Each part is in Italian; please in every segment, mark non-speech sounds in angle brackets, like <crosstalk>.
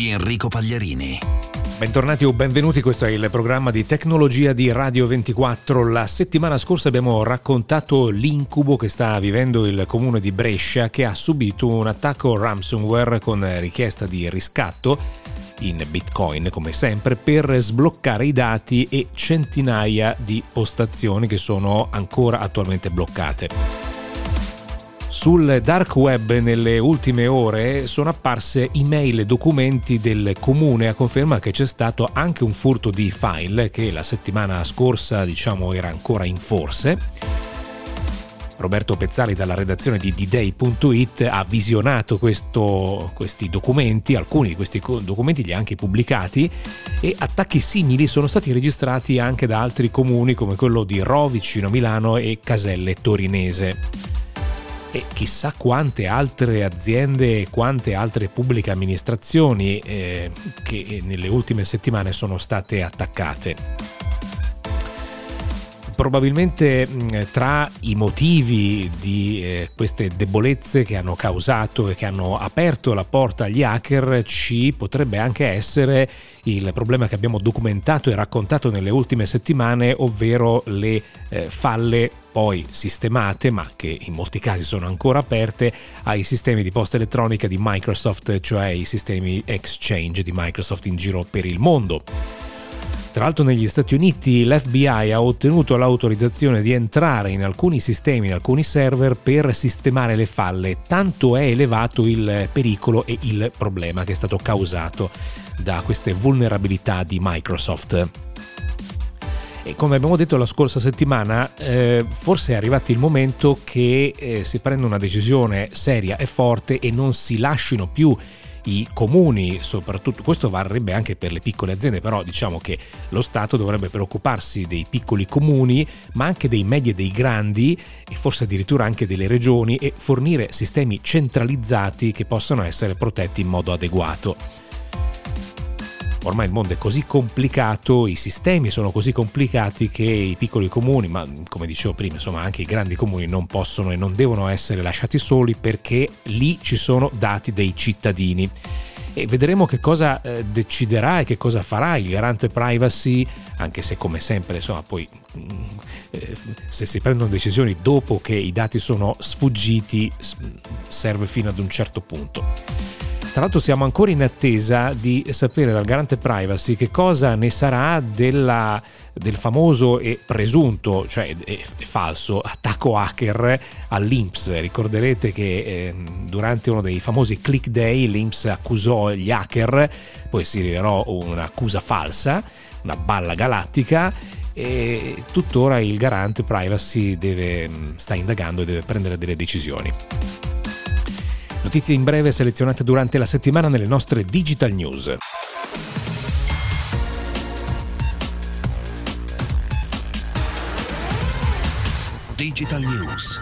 2024 di Enrico Pagliarini. Bentornati o benvenuti, questo è il programma di tecnologia di Radio 24. La settimana scorsa abbiamo raccontato l'incubo che sta vivendo il comune di Brescia che ha subito un attacco ransomware con richiesta di riscatto in bitcoin come sempre per sbloccare i dati e centinaia di postazioni che sono ancora attualmente bloccate. Sul dark web nelle ultime ore sono apparse email e documenti del comune a conferma che c'è stato anche un furto di file che la settimana scorsa diciamo era ancora in forse. Roberto Pezzali dalla redazione di dday.it ha visionato questo, questi documenti, alcuni di questi documenti li ha anche pubblicati e attacchi simili sono stati registrati anche da altri comuni come quello di Rovicino Milano e Caselle Torinese e chissà quante altre aziende e quante altre pubbliche amministrazioni eh, che nelle ultime settimane sono state attaccate probabilmente tra i motivi di eh, queste debolezze che hanno causato e che hanno aperto la porta agli hacker ci potrebbe anche essere il problema che abbiamo documentato e raccontato nelle ultime settimane, ovvero le eh, falle poi sistemate, ma che in molti casi sono ancora aperte, ai sistemi di posta elettronica di Microsoft, cioè i sistemi Exchange di Microsoft in giro per il mondo. Tra l'altro negli Stati Uniti l'FBI ha ottenuto l'autorizzazione di entrare in alcuni sistemi, in alcuni server per sistemare le falle, tanto è elevato il pericolo e il problema che è stato causato da queste vulnerabilità di Microsoft. E come abbiamo detto la scorsa settimana, eh, forse è arrivato il momento che eh, si prenda una decisione seria e forte e non si lasciino più i comuni, soprattutto questo varrebbe anche per le piccole aziende, però diciamo che lo Stato dovrebbe preoccuparsi dei piccoli comuni, ma anche dei medi e dei grandi e forse addirittura anche delle regioni e fornire sistemi centralizzati che possano essere protetti in modo adeguato ormai il mondo è così complicato, i sistemi sono così complicati che i piccoli comuni, ma come dicevo prima, insomma anche i grandi comuni non possono e non devono essere lasciati soli perché lì ci sono dati dei cittadini. E vedremo che cosa eh, deciderà e che cosa farà il garante privacy, anche se come sempre, insomma, poi mm, eh, se si prendono decisioni dopo che i dati sono sfuggiti, serve fino ad un certo punto. Tra l'altro siamo ancora in attesa di sapere dal garante privacy che cosa ne sarà della, del famoso e presunto, cioè è falso, attacco hacker all'Inps. Ricorderete che eh, durante uno dei famosi click day l'Inps accusò gli hacker, poi si rivelò un'accusa falsa, una balla galattica e tuttora il garante privacy deve, sta indagando e deve prendere delle decisioni. Notizie in breve selezionate durante la settimana nelle nostre Digital News. Digital News.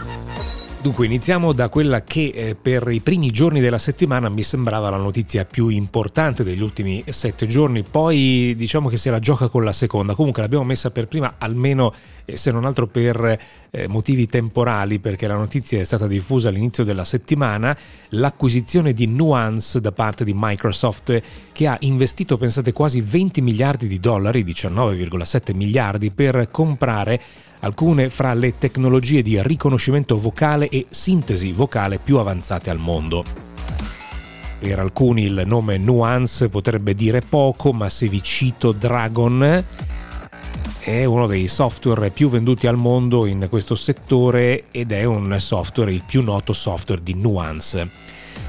Dunque iniziamo da quella che eh, per i primi giorni della settimana mi sembrava la notizia più importante degli ultimi sette giorni, poi diciamo che se la gioca con la seconda, comunque l'abbiamo messa per prima almeno eh, se non altro per eh, motivi temporali perché la notizia è stata diffusa all'inizio della settimana, l'acquisizione di Nuance da parte di Microsoft che ha investito pensate quasi 20 miliardi di dollari, 19,7 miliardi per comprare alcune fra le tecnologie di riconoscimento vocale e sintesi vocale più avanzate al mondo. Per alcuni il nome Nuance potrebbe dire poco, ma se vi cito Dragon, è uno dei software più venduti al mondo in questo settore ed è un software, il più noto software di Nuance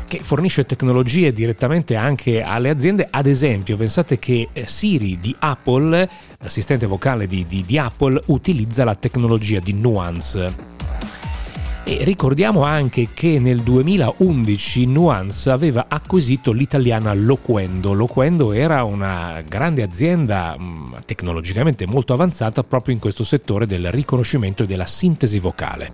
che fornisce tecnologie direttamente anche alle aziende. Ad esempio, pensate che eh, Siri di Apple, l'assistente vocale di, di, di Apple, utilizza la tecnologia di Nuance. E ricordiamo anche che nel 2011 Nuance aveva acquisito l'italiana Loquendo. Loquendo era una grande azienda mm, tecnologicamente molto avanzata proprio in questo settore del riconoscimento e della sintesi vocale.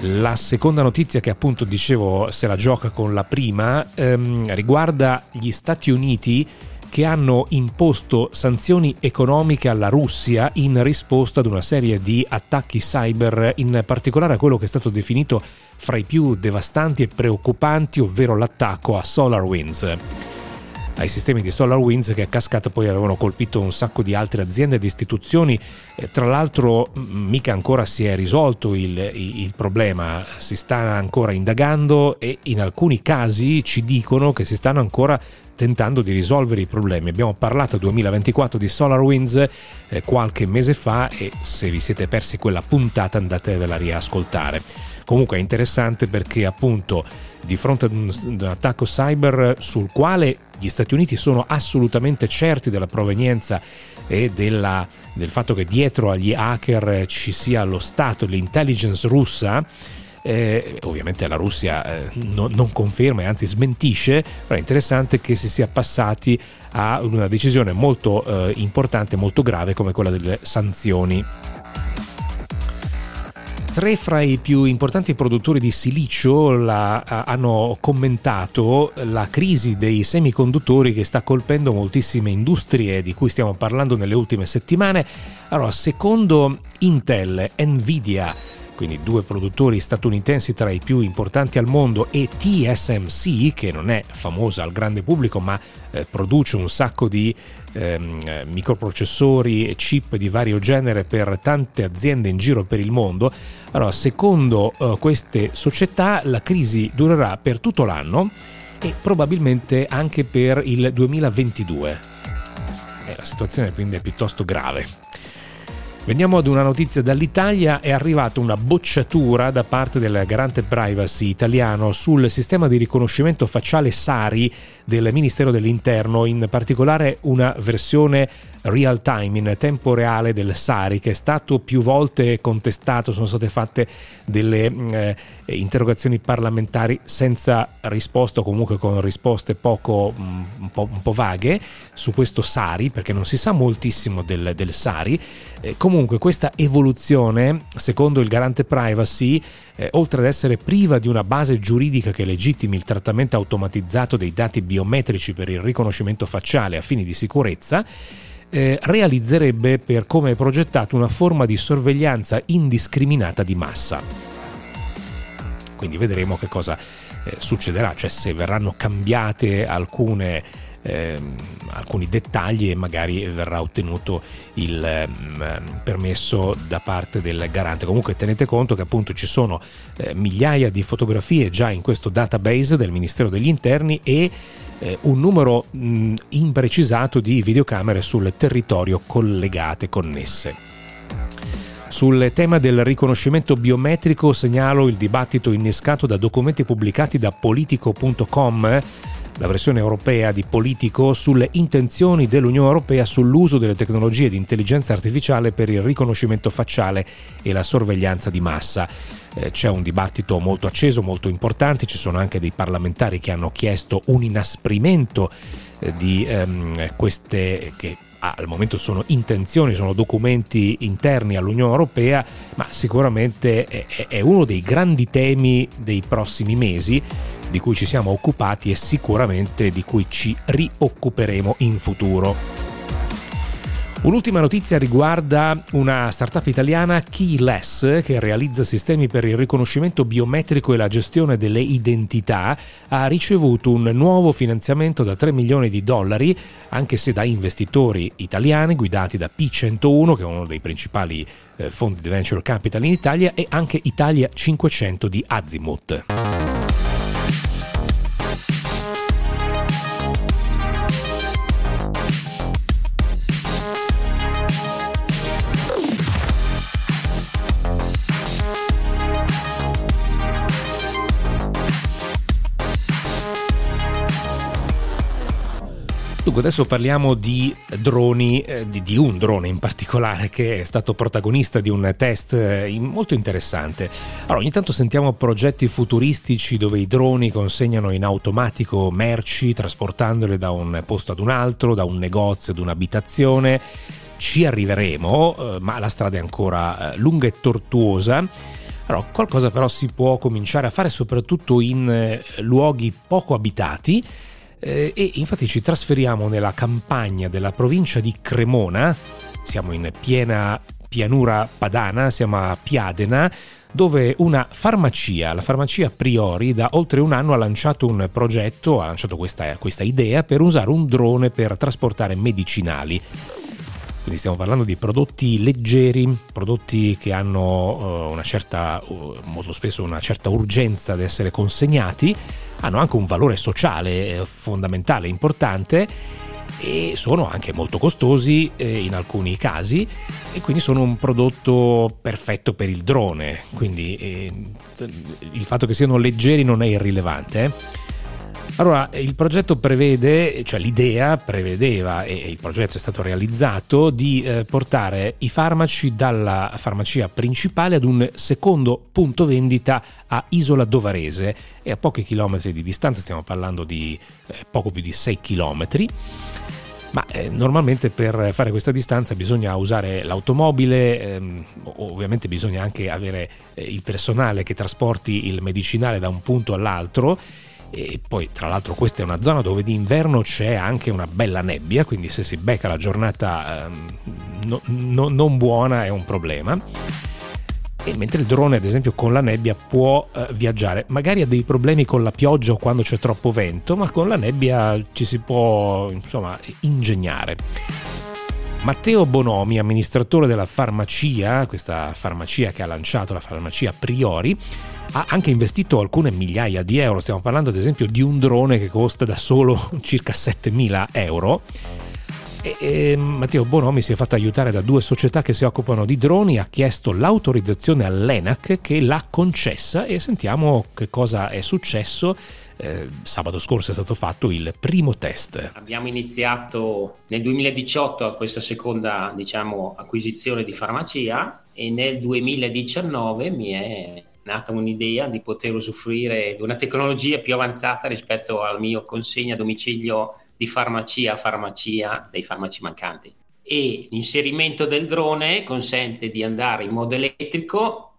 La seconda notizia che appunto dicevo se la gioca con la prima ehm, riguarda gli Stati Uniti che hanno imposto sanzioni economiche alla Russia in risposta ad una serie di attacchi cyber, in particolare a quello che è stato definito fra i più devastanti e preoccupanti, ovvero l'attacco a SolarWinds ai sistemi di SolarWinds che a cascata poi avevano colpito un sacco di altre aziende ed istituzioni. Eh, tra l'altro mica ancora si è risolto il, il, problema, si sta ancora indagando e in alcuni casi ci dicono che si stanno ancora tentando di risolvere i problemi. Abbiamo parlato 2024 di SolarWinds eh, qualche mese fa e se vi siete persi quella puntata andatevela a riascoltare. Comunque è interessante perché appunto di fronte ad un, ad un, attacco cyber sul quale gli Stati Uniti sono assolutamente certi della provenienza e della, del fatto che dietro agli hacker ci sia lo Stato, l'intelligence russa, eh, ovviamente la Russia eh, no, non conferma e anzi smentisce, però è interessante che si sia passati a una decisione molto eh, importante, molto grave come quella delle sanzioni. Tre fra i più importanti produttori di silicio la, hanno commentato la crisi dei semiconduttori che sta colpendo moltissime industrie di cui stiamo parlando nelle ultime settimane. Allora, secondo Intel, Nvidia, quindi due produttori statunitensi tra i più importanti al mondo, e TSMC, che non è famosa al grande pubblico ma eh, produce un sacco di ehm, microprocessori e chip di vario genere per tante aziende in giro per il mondo, allora, secondo uh, queste società la crisi durerà per tutto l'anno e probabilmente anche per il 2022. E la situazione quindi è piuttosto grave. Veniamo ad una notizia dall'Italia, è arrivata una bocciatura da parte del garante privacy italiano sul sistema di riconoscimento facciale SARI del Ministero dell'Interno, in particolare una versione real time, in tempo reale del SARI, che è stato più volte contestato, sono state fatte delle eh, interrogazioni parlamentari senza risposta o comunque con risposte poco, mm, un, po', un po', vaghe su questo SARI, perché non si sa moltissimo del, del SARI. Eh, comunque questa evoluzione, secondo il garante privacy, eh, oltre ad essere priva di una base giuridica che legittimi il trattamento automatizzato dei dati biometrici per il riconoscimento facciale a fini di sicurezza, eh, realizzerebbe per come è progettato una forma di sorveglianza indiscriminata di massa. Quindi vedremo che cosa eh, succederà, cioè se verranno cambiate alcune ehm, alcuni dettagli e magari verrà ottenuto il ehm, permesso da parte del garante. Comunque tenete conto che appunto ci sono eh, migliaia di fotografie già in questo database del Ministero degli Interni e eh, un numero mh, imprecisato di videocamere sul territorio collegate, connesse. Sul tema del riconoscimento biometrico segnalo il dibattito innescato da documenti pubblicati da politico.com la versione europea di Politico sulle intenzioni dell'Unione Europea sull'uso delle tecnologie di intelligenza artificiale per il riconoscimento facciale e la sorveglianza di massa. Eh, c'è un dibattito molto acceso, molto importante, ci sono anche dei parlamentari che hanno chiesto un inasprimento eh, di ehm, queste che al momento sono intenzioni, sono documenti interni all'Unione Europea, ma sicuramente è, è uno dei grandi temi dei prossimi mesi di cui ci siamo occupati e sicuramente di cui ci rioccuperemo in futuro. Un'ultima notizia riguarda una startup italiana Keyless che realizza sistemi per il riconoscimento biometrico e la gestione delle identità. Ha ricevuto un nuovo finanziamento da 3 milioni di dollari, anche se da investitori italiani guidati da P101, che è uno dei principali eh, fondi di venture capital in Italia, e anche Italia 500 di Azimut. Dunque adesso parliamo di droni, eh, di, di, un drone in particolare che è stato protagonista di un test eh, molto interessante. Allora, ogni tanto sentiamo progetti futuristici dove i droni consegnano in automatico merci trasportandole da un posto ad un altro, da un negozio ad un'abitazione. Ci arriveremo, eh, ma la strada è ancora lunga e tortuosa. Allora, qualcosa però si può cominciare a fare soprattutto in luoghi poco abitati eh, e infatti ci trasferiamo nella campagna della provincia di Cremona, siamo in piena pianura padana, siamo a Piadena, dove una farmacia, la farmacia Priori, da oltre un anno ha lanciato un progetto, ha lanciato questa, questa idea per usare un drone per trasportare medicinali. Quindi stiamo parlando di prodotti leggeri, prodotti che hanno uh, una certa, molto spesso una certa urgenza di essere consegnati, hanno anche un valore sociale eh, fondamentale, importante e sono anche molto costosi eh, in alcuni casi e quindi sono un prodotto perfetto per il drone, quindi eh, il fatto che siano leggeri non è irrilevante. Eh. Allora, il progetto prevede, cioè l'idea prevedeva, e il progetto è stato realizzato, di eh, portare i farmaci dalla farmacia principale ad un secondo punto vendita a Isola Dovarese. E a pochi chilometri di distanza, stiamo parlando di eh, poco più di 6 chilometri. Ma eh, normalmente per fare questa distanza bisogna usare l'automobile, ehm, ovviamente bisogna anche avere eh, il personale che trasporti il medicinale da un punto all'altro e poi tra l'altro questa è una zona dove d'inverno c'è anche una bella nebbia, quindi se si becca la giornata ehm, no, no, non buona è un problema. E mentre il drone ad esempio con la nebbia può eh, viaggiare magari ha dei problemi con la pioggia o quando c'è troppo vento ma con la nebbia ci si può insomma ingegnare. Matteo Bonomi, amministratore della farmacia, questa farmacia che ha lanciato la farmacia Priori, ha anche investito alcune migliaia di euro. Stiamo parlando ad esempio di un drone che costa da solo <laughs> circa 7.000 euro e, e Matteo Bonomi si è fatto aiutare da due società che si occupano di droni, ha chiesto l'autorizzazione all'ENAC che l'ha concessa e sentiamo che cosa è successo. Eh, sabato scorso è stato fatto il primo test. Abbiamo iniziato nel 2018 questa seconda diciamo, acquisizione di farmacia e nel 2019 mi è nata un'idea di poter usufruire di una tecnologia più avanzata rispetto al mio consegna a domicilio di farmacia a farmacia dei farmaci mancanti. E l'inserimento del drone consente di andare in modo elettrico,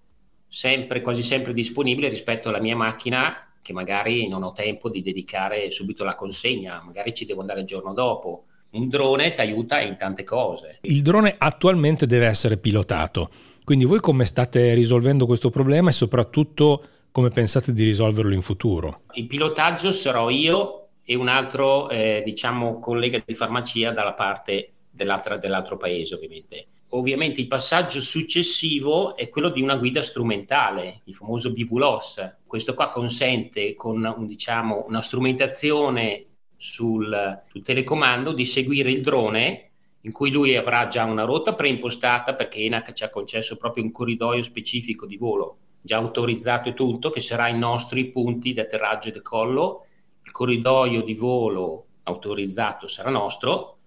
sempre, quasi sempre disponibile rispetto alla mia macchina, che magari non ho tempo di dedicare subito la consegna, magari ci devo andare il giorno dopo. Un drone ti aiuta in tante cose. Il drone attualmente deve essere pilotato, quindi voi come state risolvendo questo problema e soprattutto come pensate di risolverlo in futuro? Il pilotaggio sarò io e un altro eh, diciamo collega di farmacia dalla parte dell'altro paese ovviamente. Ovviamente il passaggio successivo è quello di una guida strumentale, il famoso BVLOS. Questo qua consente con un, diciamo, una strumentazione sul, sul telecomando di seguire il drone in cui lui avrà già una rotta preimpostata perché ENAC ci ha concesso proprio un corridoio specifico di volo già autorizzato e tutto che sarà i nostri punti di atterraggio e decollo il corridoio di volo autorizzato sarà nostro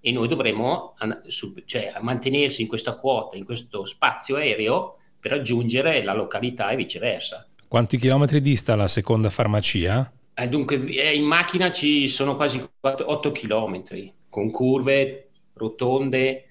e noi dovremo cioè, mantenersi in questa quota, in questo spazio aereo per raggiungere la località e viceversa. Quanti chilometri dista la seconda farmacia? Eh, dunque, eh, in macchina ci sono quasi 8 chilometri, con curve, rotonde,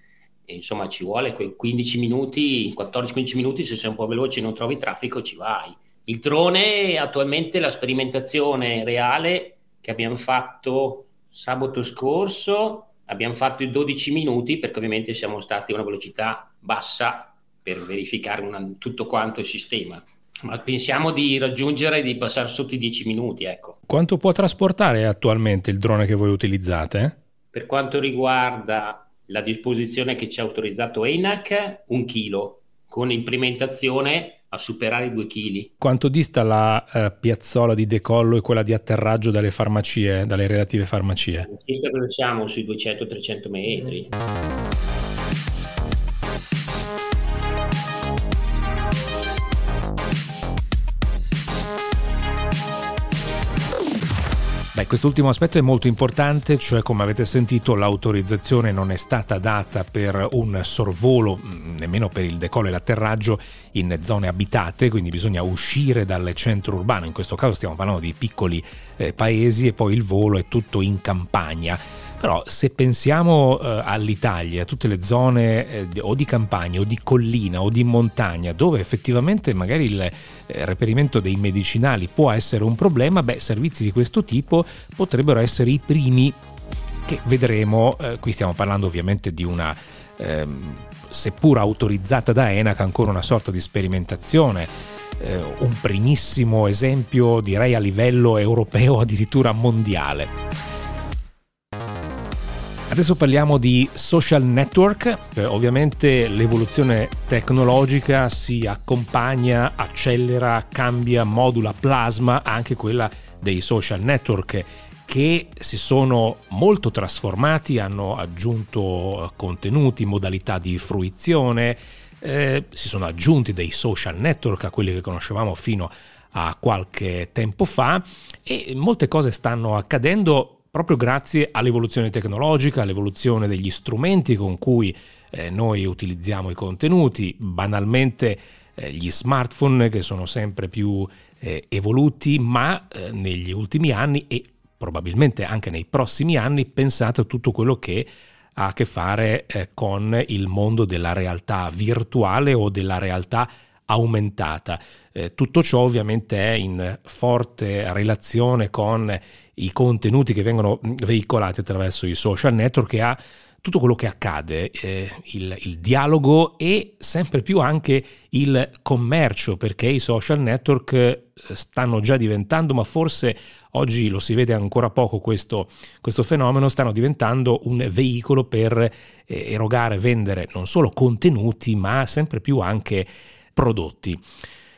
e insomma ci vuole quei 15 minuti, 14-15 minuti, se sei un po' veloce e non trovi traffico ci vai. Il drone attualmente la sperimentazione reale che abbiamo fatto sabato scorso, abbiamo fatto i 12 minuti perché ovviamente siamo stati a una velocità bassa per verificare una, tutto quanto il sistema. Ma pensiamo di raggiungere di passare sotto i 10 minuti. Ecco. Quanto può trasportare attualmente il drone che voi utilizzate? Per quanto riguarda la disposizione che ci ha autorizzato ENAC, un chilo, con implementazione a superare i due chili. Quanto dista la eh, piazzola di decollo e quella di atterraggio dalle farmacie, dalle relative farmacie? Circa siamo sui 200-300 metri. Beh, quest'ultimo aspetto è molto importante, cioè come avete sentito l'autorizzazione non è stata data per un sorvolo, mm, nemmeno per il decollo e l'atterraggio in zone abitate, quindi bisogna uscire dal centro urbano, in questo caso stiamo parlando di piccoli eh, paesi e poi il volo è tutto in campagna Però se pensiamo eh, all'Italia, a tutte le zone eh, o di campagna o di collina o di montagna, dove effettivamente magari il eh, reperimento dei medicinali può essere un problema, beh, servizi di questo tipo potrebbero essere i primi che vedremo, eh, qui stiamo parlando ovviamente di una ehm, seppur autorizzata da ENAC, ancora una sorta di sperimentazione, eh, un primissimo esempio direi a livello europeo, addirittura mondiale. Adesso parliamo di social network, eh, ovviamente l'evoluzione tecnologica si accompagna, accelera, cambia, modula, plasma anche quella dei social network che si sono molto trasformati, hanno aggiunto contenuti, modalità di fruizione, eh, si sono aggiunti dei social network a quelli che conoscevamo fino a qualche tempo fa e molte cose stanno accadendo proprio grazie all'evoluzione tecnologica, all'evoluzione degli strumenti con cui eh, noi utilizziamo i contenuti, banalmente eh, gli smartphone che sono sempre più eh, evoluti, ma eh, negli ultimi anni e probabilmente anche nei prossimi anni pensate a tutto quello che ha a che fare eh, con il mondo della realtà virtuale o della realtà aumentata. Eh, tutto ciò ovviamente è in forte relazione con i contenuti che vengono mm, veicolati attraverso i social network e a tutto quello che accade, eh, il, il, dialogo e sempre più anche il commercio, perché i social network eh, stanno già diventando, ma forse oggi lo si vede ancora poco questo, questo fenomeno, stanno diventando un veicolo per eh, erogare, vendere non solo contenuti, ma sempre più anche prodotti.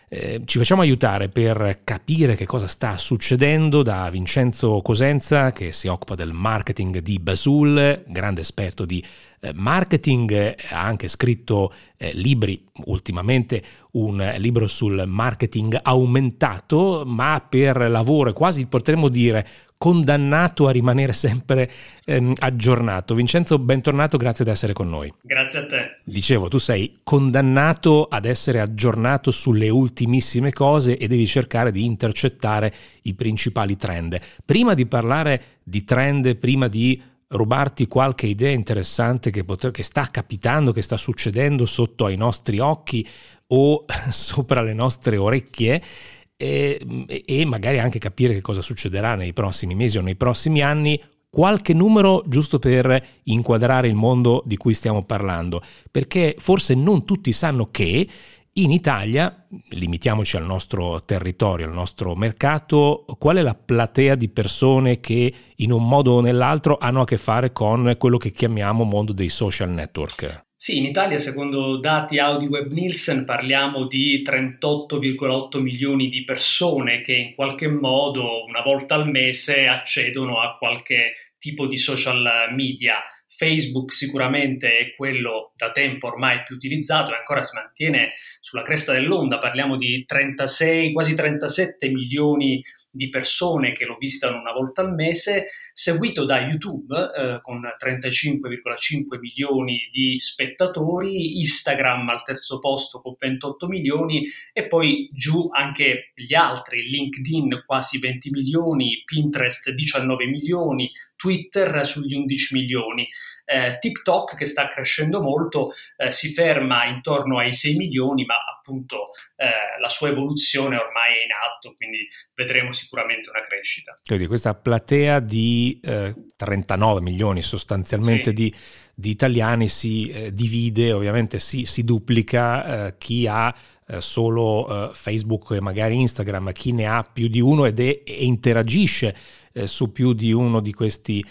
Eh, ci facciamo aiutare per capire che cosa sta succedendo da Vincenzo Cosenza che si occupa del marketing di Basul, grande esperto di eh, marketing, ha anche scritto eh, libri, ultimamente un libro sul marketing aumentato, ma per lavoro quasi potremmo dire condannato a rimanere <laughs> sempre ehm, aggiornato. Vincenzo, bentornato, grazie di essere con noi. Grazie a te. Dicevo, tu sei condannato ad essere aggiornato sulle ultimissime cose e devi cercare di intercettare i principali trend. Prima di parlare di trend, prima di rubarti qualche idea interessante che, poter, che sta capitando, che sta succedendo sotto ai nostri occhi o <laughs> sopra le nostre orecchie, e, e magari anche capire che cosa succederà nei prossimi mesi o nei prossimi anni, qualche numero giusto per inquadrare il mondo di cui stiamo parlando, perché forse non tutti sanno che in Italia, limitiamoci al nostro territorio, al nostro mercato, qual è la platea di persone che in un modo o nell'altro hanno a che fare con quello che chiamiamo mondo dei social network? Sì, in Italia, secondo dati AudiWeb Nielsen, parliamo di 38,8 milioni di persone che in qualche modo, una volta al mese, accedono a qualche tipo di social media. Facebook sicuramente è quello da tempo ormai più utilizzato e ancora si mantiene sulla cresta dell'onda, parliamo di 36, quasi 37 milioni di persone che lo visitano una volta al mese, seguito da YouTube eh, con 35,5 milioni di spettatori, Instagram al terzo posto con 28 milioni e poi giù anche gli altri, LinkedIn quasi 20 milioni, Pinterest 19 milioni, Twitter sugli 11 milioni. Eh, TikTok che sta crescendo molto eh, si ferma intorno ai 6 milioni, ma appunto eh, la sua evoluzione ormai è in atto, quindi vedremo sicuramente una crescita. Quindi questa platea di 39 eh, milioni sostanzialmente sì. di, di, italiani si eh, divide, ovviamente si, si duplica eh, chi ha solo Facebook e magari Instagram, chi ne ha più di uno ed è, e interagisce su più di uno di questi,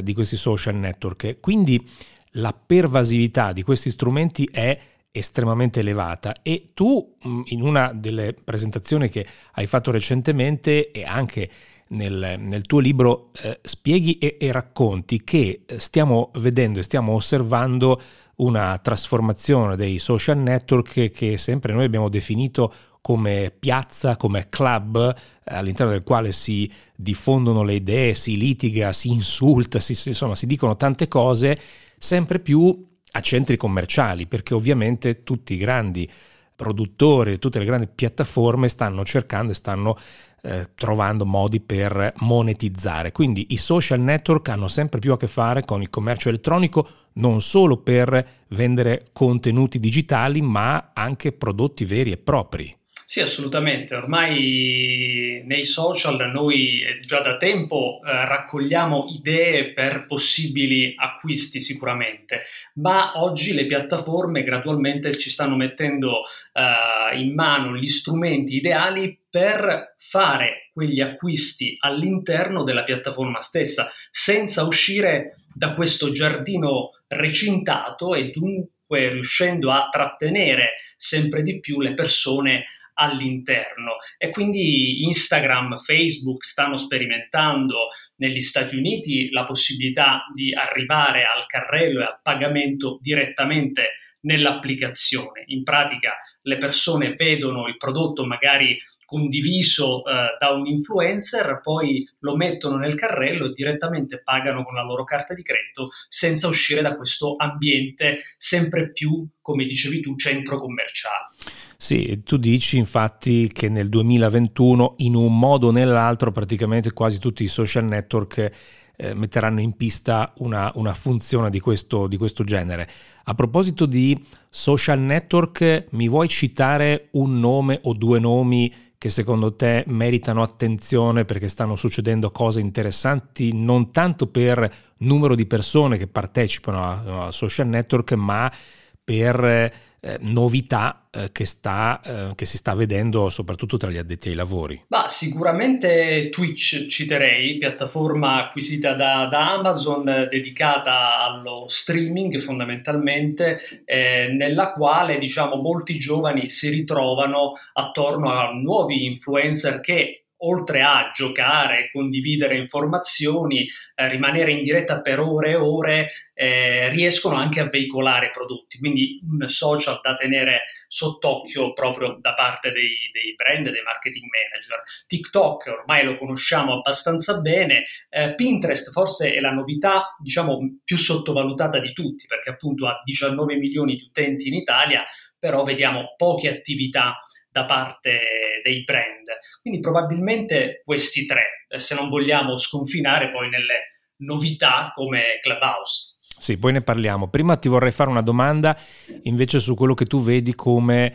di questi social network. Quindi la pervasività di questi strumenti è estremamente elevata e tu in una delle presentazioni che hai fatto recentemente e anche nel, nel tuo libro eh, spieghi e, e, racconti che eh, stiamo vedendo e stiamo osservando una trasformazione dei social network che, sempre noi abbiamo definito come piazza, come club eh, all'interno del quale si diffondono le idee, si litiga, si insulta, si, insomma si dicono tante cose sempre più a centri commerciali, perché ovviamente tutti i grandi produttori, tutte le grandi piattaforme stanno cercando e stanno eh, trovando modi per monetizzare. Quindi i social network hanno sempre più a che fare con il commercio elettronico, non solo per vendere contenuti digitali, ma anche prodotti veri e propri. Sì, assolutamente. Ormai nei social noi eh, già da tempo eh, raccogliamo idee per possibili acquisti sicuramente, ma oggi le piattaforme gradualmente ci stanno mettendo eh, in mano gli strumenti ideali per fare quegli acquisti all'interno della piattaforma stessa, senza uscire da questo giardino recintato e dunque riuscendo a trattenere sempre di più le persone all'interno e quindi Instagram, Facebook stanno sperimentando negli Stati Uniti la possibilità di arrivare al carrello e al pagamento direttamente nell'applicazione. In pratica le persone vedono il prodotto magari condiviso eh, da un influencer, poi lo mettono nel carrello e direttamente pagano con la loro carta di credito senza uscire da questo ambiente sempre più, come dicevi tu, centro commerciale. Sì, tu dici infatti che nel 2021 in un modo o nell'altro praticamente quasi tutti i social network eh, metteranno in pista una, una funzione di questo, di questo genere. A proposito di social network, mi vuoi citare un nome o due nomi che secondo te meritano attenzione perché stanno succedendo cose interessanti non tanto per numero di persone che partecipano a, a social network, ma per eh, novità eh, che, sta, eh, che, si sta vedendo soprattutto tra gli addetti ai lavori? Bah, sicuramente Twitch citerei, piattaforma acquisita da, da Amazon dedicata allo streaming fondamentalmente, eh, nella quale diciamo molti giovani si ritrovano attorno a nuovi influencer che oltre a giocare, condividere informazioni, eh, rimanere in diretta per ore e ore, eh, riescono anche a veicolare prodotti. Quindi un social da tenere sott'occhio proprio da parte dei, dei brand, dei marketing manager. TikTok ormai lo conosciamo abbastanza bene, eh, Pinterest forse è la novità diciamo più sottovalutata di tutti perché appunto ha 19 milioni di utenti in Italia, però vediamo poche attività da parte dei brand. Quindi probabilmente questi tre, eh, se non vogliamo sconfinare poi nelle novità come Clubhouse. Sì, poi ne parliamo. Prima ti vorrei fare una domanda invece su quello che tu vedi come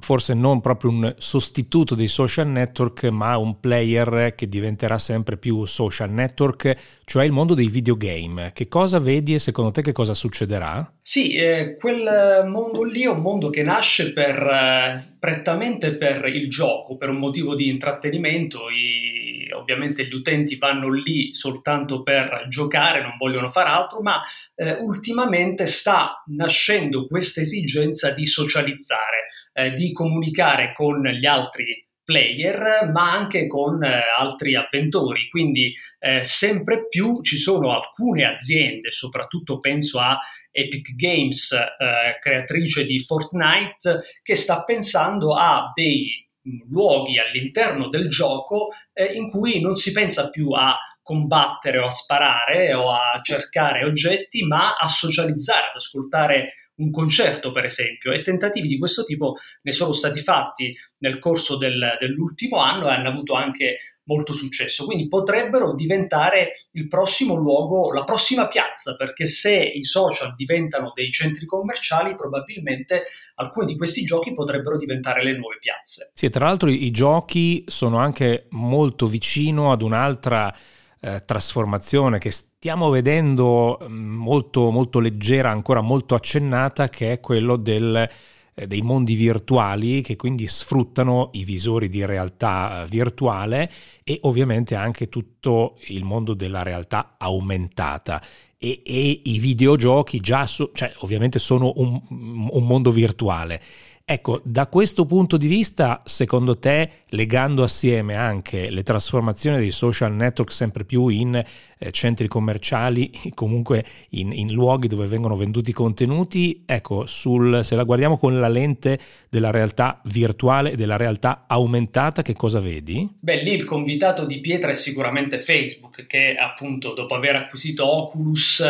forse non proprio un sostituto dei social network, ma un player che diventerà sempre più social network, cioè il mondo dei videogame. Che cosa vedi e secondo te che cosa succederà? Sì, eh, quel mondo lì è un mondo che nasce per, eh, prettamente per il gioco, per un motivo di intrattenimento. I, ovviamente gli utenti vanno lì soltanto per giocare, non vogliono fare altro, ma eh, ultimamente sta nascendo questa esigenza di socializzare eh, di comunicare con gli altri player, ma anche con eh, altri avventori. Quindi eh, sempre più ci sono alcune aziende, soprattutto penso a Epic Games, eh, creatrice di Fortnite, che sta pensando a dei mm, luoghi all'interno del gioco eh, in cui non si pensa più a combattere o a sparare o a cercare oggetti, ma a socializzare, ad ascoltare un concerto, per esempio, e tentativi di questo tipo ne sono stati fatti nel corso del, dell'ultimo anno e hanno avuto anche molto successo. Quindi potrebbero diventare il prossimo luogo, la prossima piazza, perché se i social diventano dei centri commerciali, probabilmente alcuni di questi giochi potrebbero diventare le nuove piazze. Sì, tra l'altro i, giochi sono anche molto vicino ad un'altra eh, trasformazione che stiamo vedendo mm, molto, molto leggera, ancora molto accennata, che è quello del, eh, dei mondi virtuali che quindi sfruttano i visori di realtà eh, virtuale e ovviamente anche tutto il mondo della realtà aumentata. E, e i videogiochi già, so, cioè, ovviamente sono un, un mondo virtuale Ecco, da questo punto di vista, secondo te, legando assieme anche le trasformazioni dei social network sempre più in eh, centri commerciali, <laughs> comunque in, in, luoghi dove vengono venduti contenuti, ecco, sul, se la guardiamo con la lente della realtà virtuale e della realtà aumentata, che cosa vedi? Beh, lì il convitato di pietra è sicuramente Facebook, che appunto dopo aver acquisito Oculus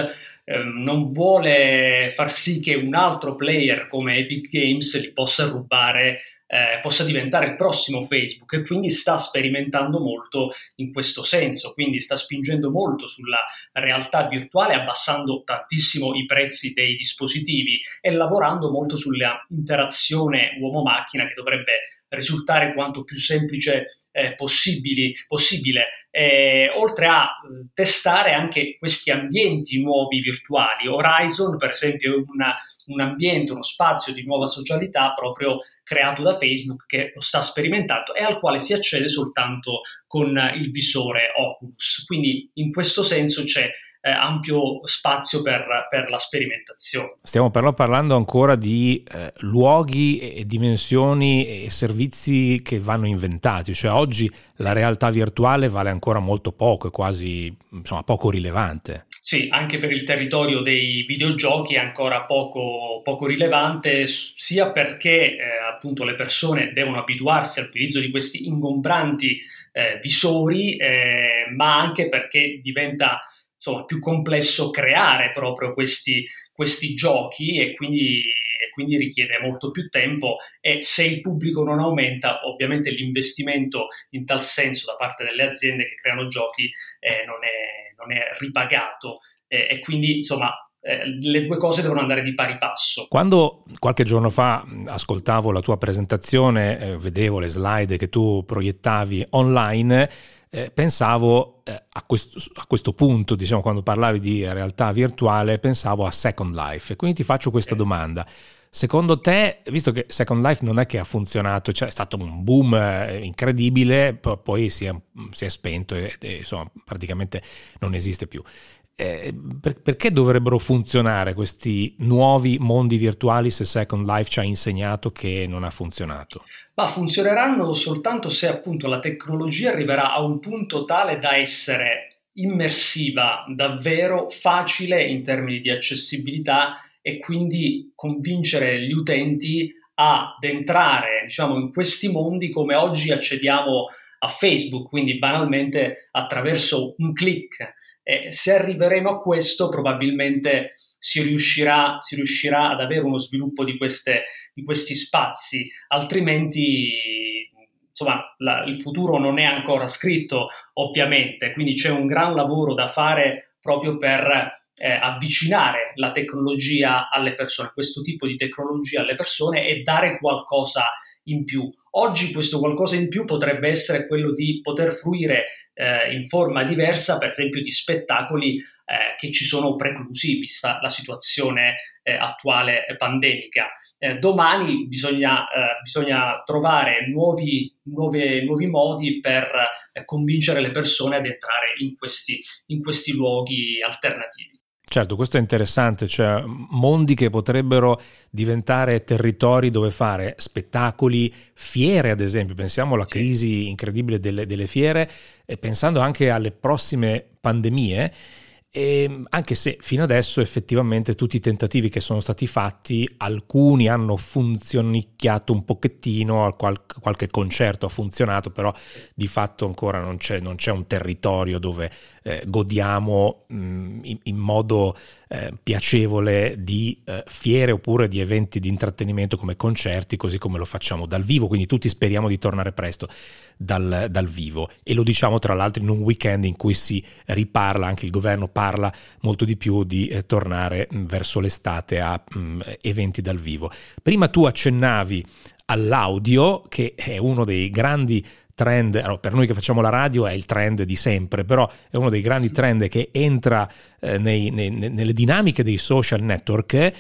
Ehm, non vuole far sì che un altro player come Epic Games li possa rubare eh, possa diventare il prossimo Facebook e quindi sta sperimentando molto in questo senso, quindi sta spingendo molto sulla realtà virtuale abbassando tantissimo i prezzi dei dispositivi e lavorando molto sulla interazione uomo-macchina che dovrebbe risultare quanto più semplice eh, possibile, eh, oltre a eh, testare anche questi ambienti nuovi virtuali. Horizon, per esempio, è una, un ambiente, uno spazio di nuova socialità proprio creato da Facebook che lo sta sperimentando e al quale si accede soltanto con il visore Oculus. Quindi in questo senso c'è eh, ampio spazio per, per, la sperimentazione. Stiamo però parlando ancora di eh, luoghi e dimensioni e servizi che vanno inventati, cioè oggi la realtà virtuale vale ancora molto poco, è quasi insomma, poco rilevante. Sì, anche per il territorio dei videogiochi è ancora poco, poco rilevante, sia perché eh, appunto le persone devono abituarsi all'utilizzo di questi ingombranti eh, visori, eh, ma anche perché diventa insomma, più complesso creare proprio questi, questi giochi e quindi, e quindi, richiede molto più tempo e se il pubblico non aumenta ovviamente l'investimento in tal senso da parte delle aziende che creano giochi eh, non, è, non, è, ripagato. Eh, e quindi insomma eh, le due cose devono andare di pari passo. Quando qualche giorno fa ascoltavo la tua presentazione, eh, vedevo le slide che tu proiettavi online, eh, pensavo eh, a, questo, a, questo, punto, diciamo, quando parlavi di realtà virtuale, pensavo a Second Life. E quindi ti faccio questa domanda. Secondo te, visto che Second Life non è che ha funzionato, cioè è stato un boom eh, incredibile, poi si è, si è spento e, e, insomma praticamente non esiste più. Eh, per, perché dovrebbero funzionare questi nuovi mondi virtuali se Second Life ci ha insegnato che non ha funzionato? ma funzioneranno soltanto se appunto la tecnologia arriverà a un punto tale da essere immersiva, davvero facile in termini di accessibilità e quindi convincere gli utenti ad entrare diciamo, in questi mondi come oggi accediamo a Facebook, quindi banalmente attraverso un click. E se arriveremo a questo, probabilmente si riuscirà, si riuscirà ad avere uno sviluppo di, queste, di questi spazi, altrimenti insomma, la, il futuro non è ancora scritto, ovviamente, quindi c'è un gran lavoro da fare proprio per eh, avvicinare la tecnologia alle persone, questo tipo di tecnologia alle persone e dare qualcosa in più. Oggi questo qualcosa in più potrebbe essere quello di poter fruire eh, in forma diversa, per esempio, di spettacoli eh, che ci sono preclusi vista la situazione eh, attuale pandemica. Eh, domani bisogna, eh, bisogna trovare nuovi, nuove, nuovi, modi per eh, convincere le persone ad entrare in questi, in questi luoghi alternativi. Certo, questo è interessante, cioè mondi che potrebbero diventare territori dove fare spettacoli, fiere ad esempio, pensiamo alla crisi incredibile delle, delle fiere e pensando anche alle prossime pandemie e ehm, anche se fino adesso effettivamente tutti i tentativi che sono stati fatti, alcuni hanno funzionicchiato un pochettino, qual- qualche concerto ha funzionato, però di fatto ancora non c'è, non c'è un territorio dove eh, godiamo mh, mm, in, in, modo eh, piacevole di eh, fiere oppure di eventi di intrattenimento come concerti, così come lo facciamo dal vivo, quindi tutti speriamo di tornare presto dal, dal vivo e lo diciamo tra l'altro in un weekend in cui si riparla, anche il governo parla molto di più di eh, tornare mh, mm, verso l'estate a mh, mm, eventi dal vivo. Prima tu accennavi all'audio, che è uno dei grandi trend, allora, per noi che facciamo la radio è il trend di sempre, però è uno dei grandi trend che entra eh, nei, nei, nelle dinamiche dei social network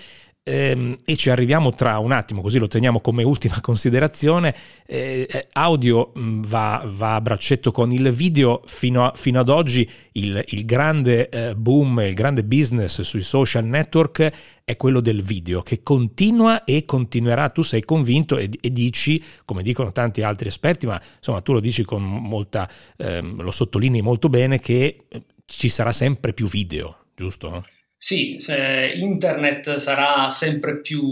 e ci arriviamo tra un attimo, così lo teniamo come ultima <laughs> considerazione. Eh, eh, audio mm, va, va, a braccetto con il video, fino, a, fino ad oggi il, il grande eh, boom, il grande business sui social network è quello del video che continua e continuerà. Tu sei convinto e, e dici, come dicono tanti altri esperti, ma insomma tu lo dici con molta, ehm, lo sottolinei molto bene, che eh, ci sarà sempre più video, giusto? Sì, internet sarà sempre più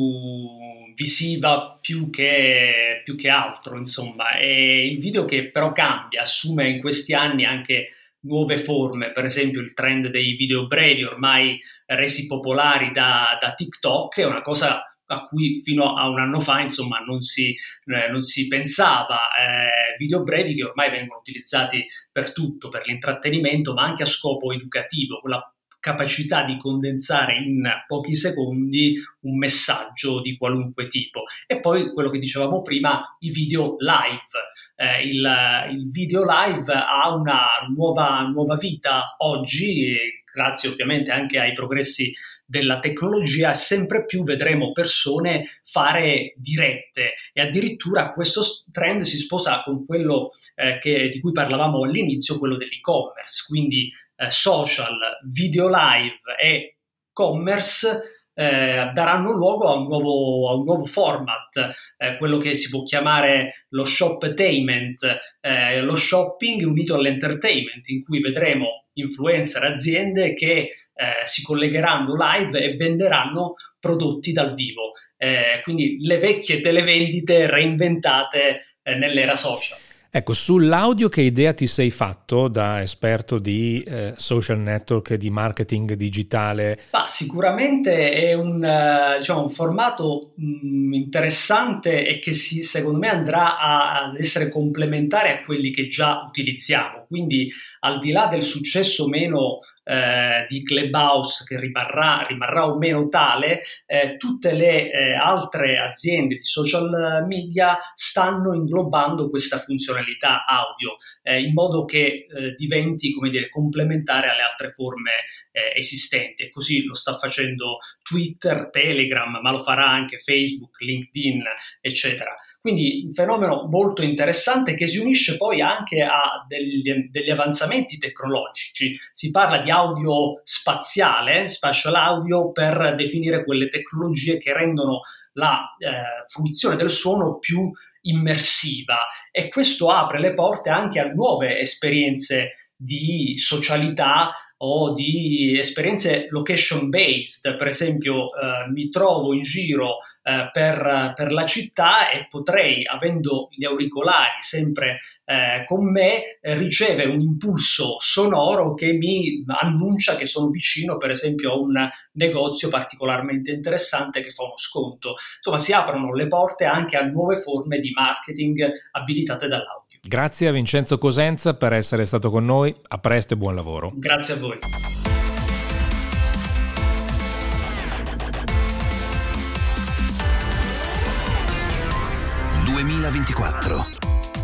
visiva più che, più che altro, insomma, e il video che però cambia, assume in questi anni anche nuove forme, per esempio il trend dei video brevi ormai resi popolari da, da TikTok è una cosa a cui fino a un anno fa insomma non si, eh, non si pensava, eh, video brevi che ormai vengono utilizzati per tutto, per l'intrattenimento ma anche a scopo educativo, quella capacità di condensare in pochi secondi un messaggio di qualunque tipo. E poi quello che dicevamo prima, i video live. Eh, il, il, video live ha una nuova, nuova vita oggi, grazie ovviamente anche ai progressi della tecnologia sempre più vedremo persone fare dirette e addirittura questo trend si sposa con quello eh, che, di cui parlavamo all'inizio, quello dell'e-commerce, quindi eh, social, video live e commerce eh, daranno luogo a un nuovo, a un nuovo format, eh, quello che si può chiamare lo shoptainment, eh, lo shopping unito all'entertainment, in cui vedremo influencer, aziende che eh, si collegheranno live e venderanno prodotti dal vivo. Eh, quindi le vecchie televendite reinventate eh, nell'era social. Ecco, sull'audio che idea ti sei fatto da esperto di eh, social network di marketing digitale? Bah, sicuramente è un, uh, diciamo, un formato mh, mm, interessante e che si, secondo me andrà a, ad essere complementare a quelli che già utilizziamo. Quindi al di là del successo meno eh, di Clubhouse che rimarrà, rimarrà o meno tale, eh, tutte le eh, altre aziende di social media stanno inglobando questa funzionalità audio eh, in modo che eh, diventi come dire, complementare alle altre forme eh, esistenti. E così lo sta facendo Twitter, Telegram, ma lo farà anche Facebook, LinkedIn, eccetera. Quindi un fenomeno molto interessante che si unisce poi anche a degli, degli, avanzamenti tecnologici. Si parla di audio spaziale, spatial audio, per definire quelle tecnologie che rendono la eh, fruizione del suono più immersiva e questo apre le porte anche a nuove esperienze di socialità o di esperienze location based, per esempio eh, mi trovo in giro eh, per, per, la città e potrei, avendo gli auricolari sempre eh, con me, eh, ricevere un impulso sonoro che mi annuncia che sono vicino, per esempio, a un negozio particolarmente interessante che fa uno sconto. Insomma, si aprono le porte anche a nuove forme di marketing abilitate dall'audio. Grazie a Vincenzo Cosenza per essere stato con noi, a presto e buon lavoro. Grazie a voi.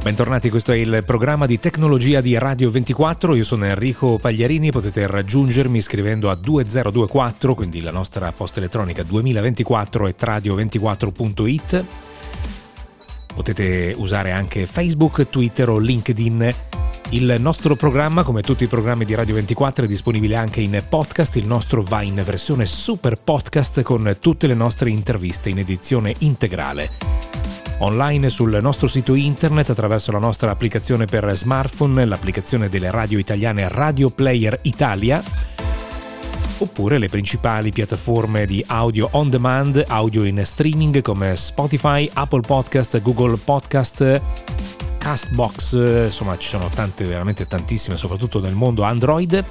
Bentornati, questo è il programma di tecnologia di Radio 24, io sono Enrico Pagliarini, potete raggiungermi scrivendo a 2024, quindi la nostra posta elettronica 2024 e radio24.it. Potete usare anche Facebook, Twitter o LinkedIn. Il nostro programma, come tutti i programmi di Radio 24, è disponibile anche in podcast. Il nostro va in versione super podcast con tutte le nostre interviste in edizione integrale online sul nostro sito internet attraverso la nostra applicazione per smartphone, l'applicazione delle radio italiane Radio Player Italia oppure le principali piattaforme di audio on demand, audio in streaming come Spotify, Apple Podcast, Google Podcast, Castbox, insomma ci sono tante, veramente tantissime, soprattutto nel mondo Android. E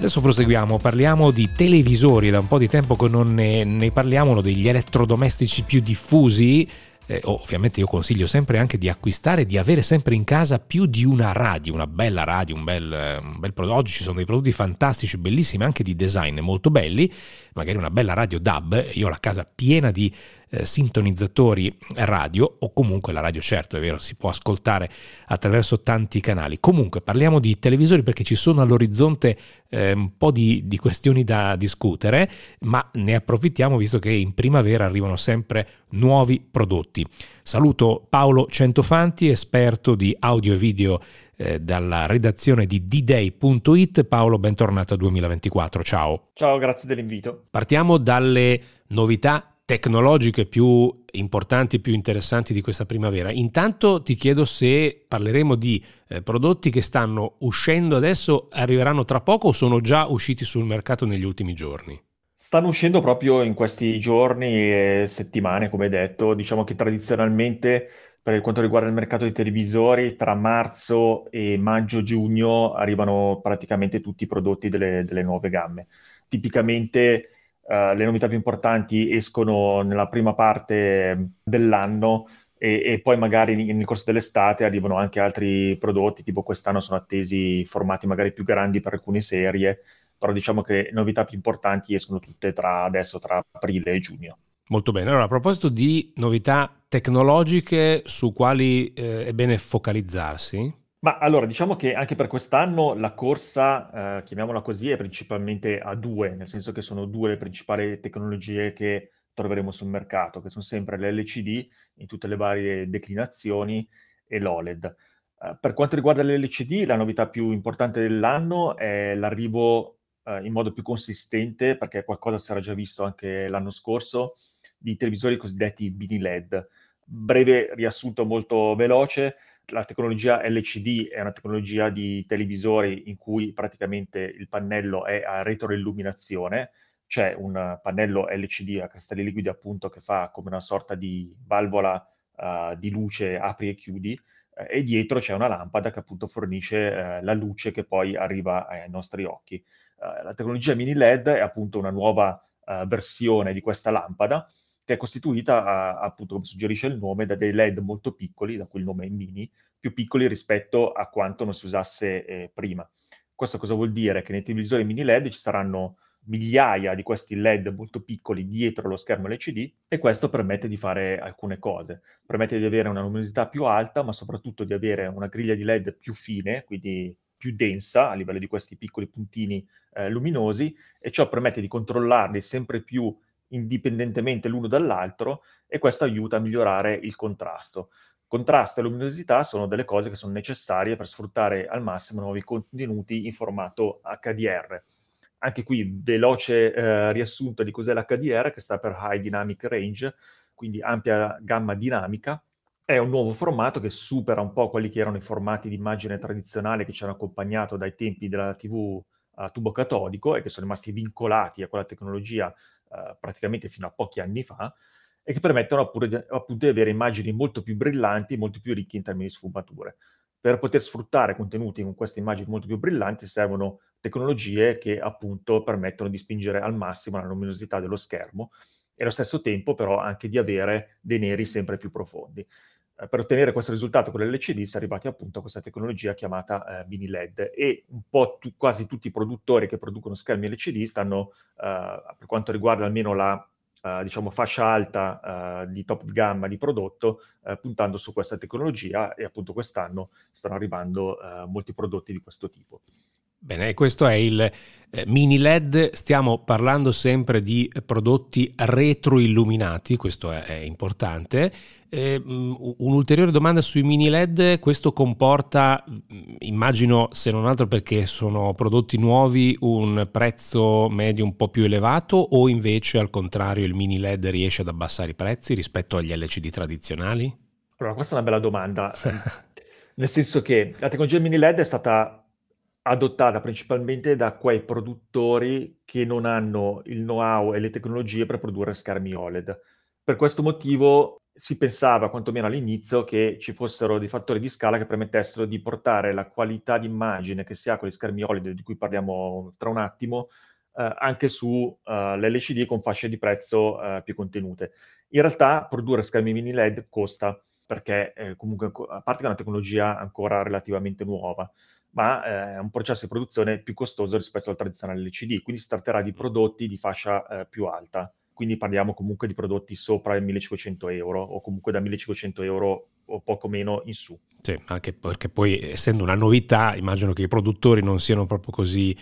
adesso proseguiamo, parliamo di televisori, da un po' di tempo che non ne, ne parliamo, uno degli elettrodomestici più diffusi, eh, ovviamente io consiglio sempre anche di acquistare, di avere sempre in casa più di una radio, una bella radio, un bel, un bel prodotto. Oggi ci sono dei prodotti fantastici, bellissimi, anche di design molto belli, magari una bella radio DAB, io ho la casa piena di eh, sintonizzatori radio o comunque la radio certo è vero si può ascoltare attraverso tanti canali comunque parliamo di televisori perché ci sono all'orizzonte eh, un po' di, di questioni da discutere ma ne approfittiamo visto che in primavera arrivano sempre nuovi prodotti saluto Paolo Centofanti esperto di audio e video eh, dalla redazione di dday.it. Paolo, bentornato a 2024. Ciao. Ciao, grazie dell'invito. Partiamo dalle novità tecnologiche più importanti, più interessanti di questa primavera. Intanto ti chiedo se parleremo di eh, prodotti che stanno uscendo adesso, arriveranno tra poco o sono già usciti sul mercato negli ultimi giorni? Stanno uscendo proprio in questi giorni e settimane, come detto. Diciamo che tradizionalmente, per quanto riguarda il mercato dei televisori, tra marzo e maggio-giugno arrivano praticamente tutti i prodotti delle, delle nuove gamme. Tipicamente uh, le novità più importanti escono nella prima parte dell'anno e, e, poi magari nel corso dell'estate arrivano anche altri prodotti, tipo quest'anno sono attesi formati magari più grandi per alcune serie, però diciamo che le novità più importanti escono tutte tra adesso, tra aprile e giugno. Molto bene, allora a proposito di novità tecnologiche su quali eh, è bene focalizzarsi? Ma allora diciamo che anche per quest'anno la corsa, eh, chiamiamola così, è principalmente a due, nel senso che sono due le principali tecnologie che troveremo sul mercato, che sono sempre l'LCD in tutte le varie declinazioni e l'OLED. Uh, per quanto riguarda l'LCD, la novità più importante dell'anno è l'arrivo uh, in modo più consistente, perché qualcosa si era già visto anche l'anno scorso, di televisori cosiddetti mini LED. Breve riassunto molto veloce, la tecnologia LCD è una tecnologia di televisori in cui praticamente il pannello è a retroilluminazione, c'è un pannello LCD a cristalli liquidi appunto che fa come una sorta di valvola uh, di luce apri e chiudi eh, e dietro c'è una lampada che appunto fornisce eh, la luce che poi arriva ai nostri occhi. Uh, la tecnologia mini LED è appunto una nuova uh, versione di questa lampada che è costituita appunto come suggerisce il nome da dei LED molto piccoli, da cui il nome è mini, più piccoli rispetto a quanto non si usasse eh, prima. Questo cosa vuol dire? Che nei televisori mini LED ci saranno migliaia di questi LED molto piccoli dietro lo schermo LCD e questo permette di fare alcune cose. Permette di avere una luminosità più alta, ma soprattutto di avere una griglia di LED più fine, quindi più densa a livello di questi piccoli puntini eh, luminosi e ciò permette di controllarli sempre più indipendentemente l'uno dall'altro e questo aiuta a migliorare il contrasto. Contrasto e luminosità sono delle cose che sono necessarie per sfruttare al massimo nuovi contenuti in formato HDR anche qui veloce eh, riassunto di cos'è l'HDR, che sta per High Dynamic Range, quindi ampia gamma dinamica. È un nuovo formato che supera un po' quelli che erano i formati di immagine tradizionale che ci hanno accompagnato dai tempi della TV a tubo catodico e che sono rimasti vincolati a quella tecnologia eh, praticamente fino a pochi anni fa e che permettono appunto di avere immagini molto più brillanti, molto più ricche in termini di sfumature per poter sfruttare contenuti con queste immagini molto più brillanti servono tecnologie che appunto permettono di spingere al massimo la luminosità dello schermo e allo stesso tempo però anche di avere dei neri sempre più profondi. Eh, per ottenere questo risultato con l'LCD si è arrivati appunto a questa tecnologia chiamata eh, mini LED e un po' tu, quasi tutti i produttori che producono schermi LCD stanno, eh, per quanto riguarda almeno la Uh, diciamo, fascia alta di top gamma di prodotto, puntando su questa tecnologia e appunto quest'anno stanno arrivando molti prodotti di questo tipo. Bene, questo è il eh, mini LED, stiamo parlando sempre di prodotti retroilluminati, questo è, è importante. Eh, un'ulteriore domanda sui mini LED, questo comporta, immagino se non altro perché sono prodotti nuovi, un prezzo medio un po' più elevato o invece al contrario il mini LED riesce ad abbassare i prezzi rispetto agli LCD tradizionali? Allora, questa è una bella domanda, <laughs> nel senso che la tecnologia mini LED è stata adottata principalmente da quei produttori che non hanno il know-how e le tecnologie per produrre schermi OLED. Per questo motivo si pensava, quantomeno all'inizio, che ci fossero dei fattori di scala che permettessero di portare la qualità d'immagine che si ha con gli schermi OLED, di cui parliamo tra un attimo, eh, anche su uh, l'LCD con fasce di prezzo uh, più contenute. In realtà produrre schermi mini LED costa, perché eh, comunque, a parte che è una tecnologia ancora relativamente nuova, ma eh, è un processo di produzione più costoso rispetto al tradizionale LCD, quindi si tratterà di prodotti di fascia eh, più alta, quindi parliamo comunque di prodotti sopra i 1500 euro o comunque da 1500 euro o poco meno in su. Sì, anche perché poi essendo una novità immagino che i produttori non siano proprio così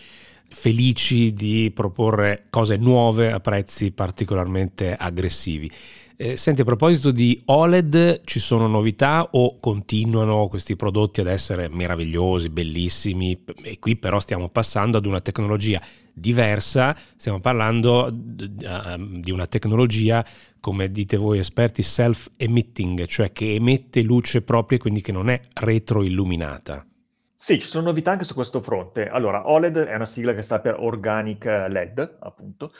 felici di proporre cose nuove a prezzi particolarmente aggressivi. Eh, senti, a proposito di OLED, ci sono novità o continuano questi prodotti ad essere meravigliosi, bellissimi? E qui però stiamo passando ad una tecnologia diversa, stiamo parlando di una tecnologia, come dite voi esperti, self-emitting, cioè che emette luce propria e quindi che non è retroilluminata. Sì, ci sono novità anche su questo fronte. Allora, OLED è una sigla che sta per Organic LED, appunto,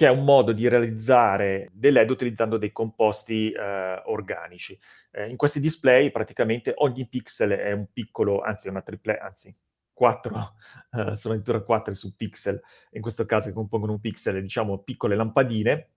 che è un modo di realizzare dei LED utilizzando dei composti eh, organici. Eh, in questi display praticamente ogni pixel è un piccolo, anzi una triple, anzi quattro, <laughs> eh, sono addirittura quattro su pixel, in questo caso che compongono un pixel, diciamo piccole lampadine,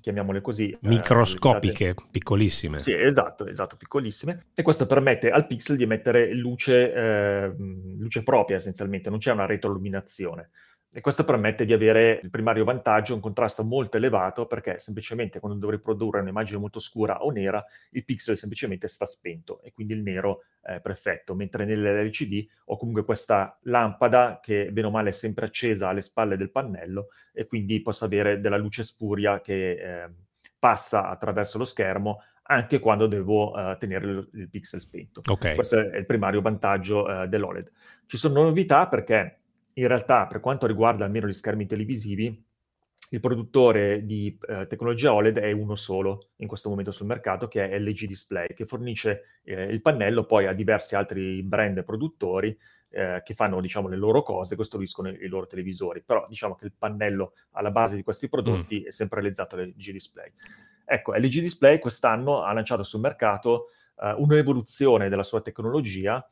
chiamiamole così. Eh, Microscopiche, eh, piccolissime. Sì, esatto, esatto, piccolissime. E questo permette al pixel di emettere luce, eh, luce propria essenzialmente, non c'è una retroilluminazione. E questo permette di avere il primario vantaggio, un contrasto molto elevato, perché semplicemente quando dovrei produrre un'immagine molto scura o nera, il pixel semplicemente sta spento e quindi il nero è perfetto, mentre nell'LCD ho comunque questa lampada che bene o male è sempre accesa alle spalle del pannello e quindi posso avere della luce spuria che eh, passa attraverso lo schermo anche quando devo uh, tenere il, il, pixel spento. Okay. Questo è il primario vantaggio uh, dell'OLED. Ci sono novità perché in realtà per quanto riguarda almeno gli schermi televisivi, il produttore di eh, tecnologia OLED è uno solo in questo momento sul mercato, che è LG Display, che fornisce eh, il pannello poi a diversi altri brand produttori eh, che fanno diciamo, le loro cose, costruiscono i, i, loro televisori. Però diciamo che il pannello alla base di questi prodotti mm. è sempre realizzato da LG Display. Ecco, LG Display quest'anno ha lanciato sul mercato eh, un'evoluzione della sua tecnologia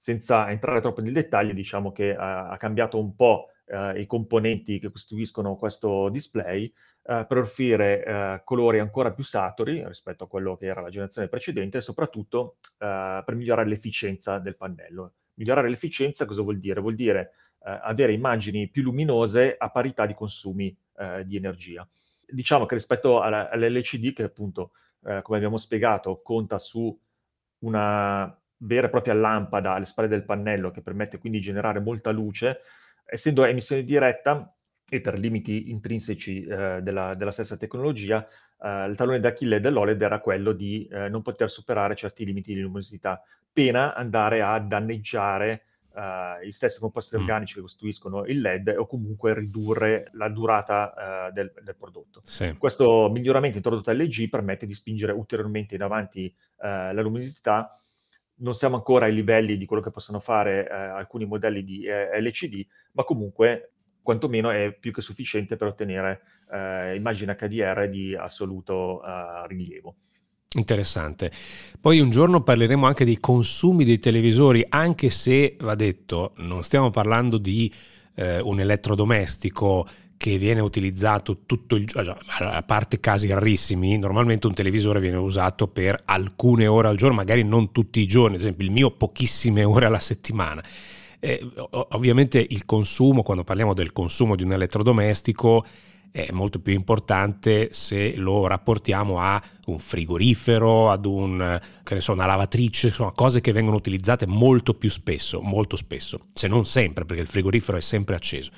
senza entrare troppo nel dettaglio, diciamo che ha, ha cambiato un po' eh, i componenti che costituiscono questo display eh, per offrire eh, colori ancora più saturi rispetto a quello che era la generazione precedente e soprattutto eh, per migliorare l'efficienza del pannello. Migliorare l'efficienza cosa vuol dire? Vuol dire eh, avere immagini più luminose a parità di consumi eh, di energia. Diciamo che rispetto all'LCD, che appunto, come abbiamo spiegato, conta su una vera e propria lampada alle spalle del pannello che permette quindi di generare molta luce, essendo emissione diretta e per limiti intrinseci eh, della, della, stessa tecnologia, eh, il tallone d'Achille dell'OLED era quello di eh, non poter superare certi limiti di luminosità, pena andare a danneggiare Uh, gli stessi composti mm. organici che costituiscono il LED o comunque ridurre la durata uh, del, del, prodotto. Sì. Questo miglioramento introdotto LG permette di spingere ulteriormente in avanti uh, la luminosità non siamo ancora ai livelli di quello che possono fare eh, alcuni modelli di eh, LCD, ma comunque quantomeno è più che sufficiente per ottenere eh, immagini HDR di assoluto eh, rilievo. Interessante. Poi un giorno parleremo anche dei consumi dei televisori, anche se va detto, non stiamo parlando di eh, un elettrodomestico che viene utilizzato tutto il giorno, a parte casi rarissimi, normalmente un televisore viene usato per alcune ore al giorno, magari non tutti i giorni, ad esempio il mio pochissime ore alla settimana. Eh, ovviamente il consumo, quando parliamo del consumo di un elettrodomestico, è molto più importante se lo rapportiamo a un frigorifero, ad un, so, una lavatrice, insomma, cose che vengono utilizzate molto più spesso, molto spesso, se non sempre, perché il frigorifero è sempre acceso.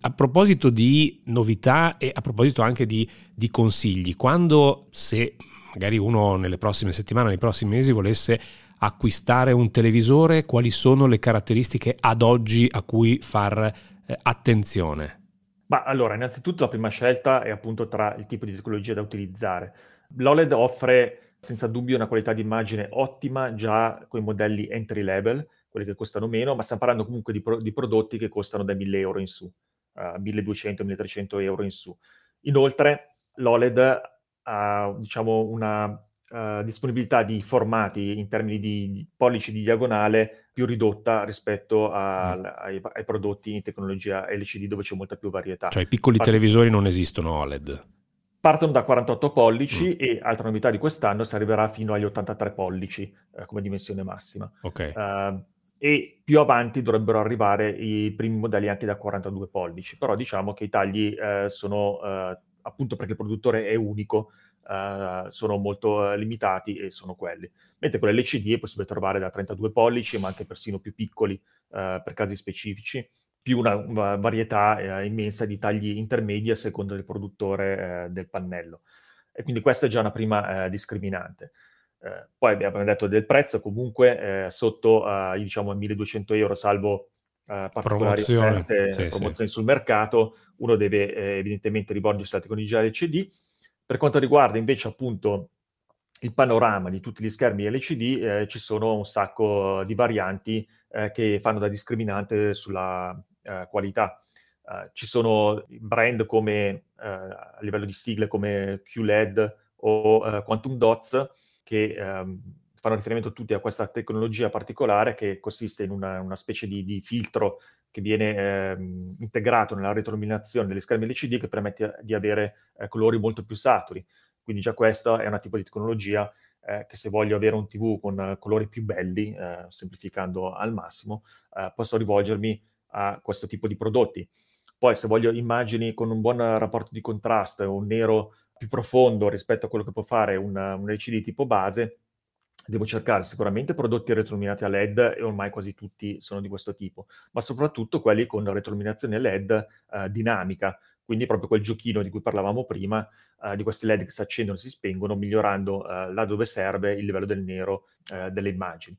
A proposito di novità e a proposito anche di, di consigli, quando se magari uno nelle prossime settimane, nei prossimi mesi volesse acquistare un televisore, quali sono le caratteristiche ad oggi a cui far eh, attenzione? Ma allora, innanzitutto la prima scelta è appunto tra il tipo di tecnologia da utilizzare. L'OLED offre senza dubbio una qualità di immagine ottima già con i modelli entry level, quelli che costano meno, ma stiamo parlando comunque di, pro- di prodotti che costano da 1000 euro in su uh, 1200-1300 euro in su. Inoltre l'OLED ha diciamo, una uh, disponibilità di formati in termini di, di, pollici di diagonale più ridotta rispetto a, mm. ai, ai, prodotti in tecnologia LCD dove c'è molta più varietà. Cioè i piccoli Part- televisori non esistono OLED? Partono da 48 pollici mm. e, altra novità di quest'anno, si arriverà fino agli 83 pollici eh, come dimensione massima. Ok. Uh, e più avanti dovrebbero arrivare i primi modelli anche da 42 pollici, però diciamo che i tagli eh, sono, eh, appunto perché il produttore è unico, eh, sono molto eh, limitati e sono quelli. Mentre con l'LCD è possibile trovare da 32 pollici, ma anche persino più piccoli eh, per casi specifici, più una, una varietà eh, immensa di tagli intermedi a seconda del produttore del pannello. E quindi questa è già una prima discriminante. Eh, poi abbiamo detto del prezzo, comunque eh, sotto uh, diciamo 1200 euro, salvo uh, particolari offerte, sì, promozioni sì. sul mercato, uno deve eh, evidentemente rivolgersi alla tecnologia LCD. Per quanto riguarda invece appunto il panorama di tutti gli schermi LCD, eh, ci sono un sacco di varianti eh, che fanno da discriminante sulla qualità. ci sono brand come a livello di sigle come QLED o Quantum Dots che ehm, fanno riferimento tutti a questa tecnologia particolare che consiste in una, una specie di, di, filtro che viene eh, integrato nella retroilluminazione degli schermi LCD che permette di avere eh, colori molto più saturi. Quindi già questa è una tipo di tecnologia eh, che se voglio avere un TV con colori più belli, eh, semplificando al massimo, eh, posso rivolgermi a questo tipo di prodotti. Poi se voglio immagini con un buon rapporto di contrasto, un nero più profondo rispetto a quello che può fare un, un LCD tipo base, devo cercare sicuramente prodotti retroilluminati a LED e ormai quasi tutti sono di questo tipo, ma soprattutto quelli con retroilluminazione LED eh, dinamica, quindi proprio quel giochino di cui parlavamo prima, eh, di questi LED che si accendono e si spengono, migliorando eh, là dove serve il livello del nero eh, delle immagini.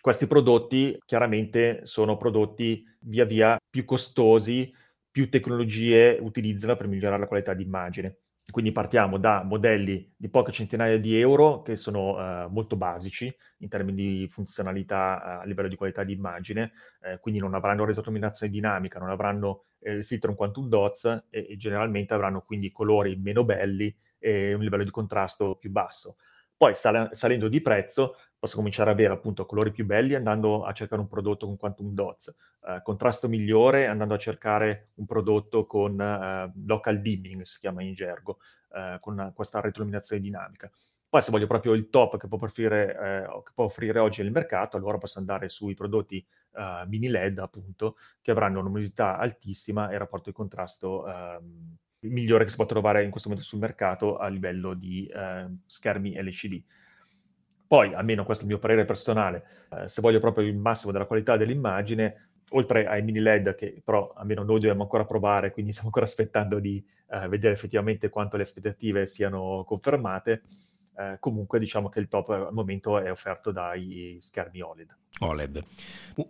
Questi prodotti chiaramente sono prodotti via via più costosi, più tecnologie utilizzano per migliorare la qualità di immagine. Quindi partiamo da modelli di poche centinaia di euro che sono uh, molto basici in termini di funzionalità uh, a livello di qualità di immagine, eh, quindi non avranno retroilluminazione dinamica, non avranno eh, il filtro in quantum dots e, e, generalmente avranno quindi colori meno belli e un livello di contrasto più basso. Poi sal- salendo di prezzo posso cominciare ad avere appunto colori più belli andando a cercare un prodotto con quantum dots, eh, contrasto migliore andando a cercare un prodotto con eh, local dimming, si chiama in gergo, eh, con questa retroilluminazione dinamica. Poi se voglio proprio il top che può, offrire, eh, che può offrire oggi il mercato, allora posso andare sui prodotti uh, mini LED, appunto, che avranno luminosità altissima e rapporto di contrasto um, migliore che si può trovare in questo momento sul mercato a livello di eh, schermi LCD. Poi, almeno questo è il mio parere personale, eh, se voglio proprio il massimo della qualità dell'immagine, oltre ai mini LED che però almeno noi dobbiamo ancora provare, quindi stiamo ancora aspettando di eh, vedere effettivamente quanto le aspettative siano confermate, eh, comunque diciamo che il top al momento è offerto dai schermi OLED. OLED.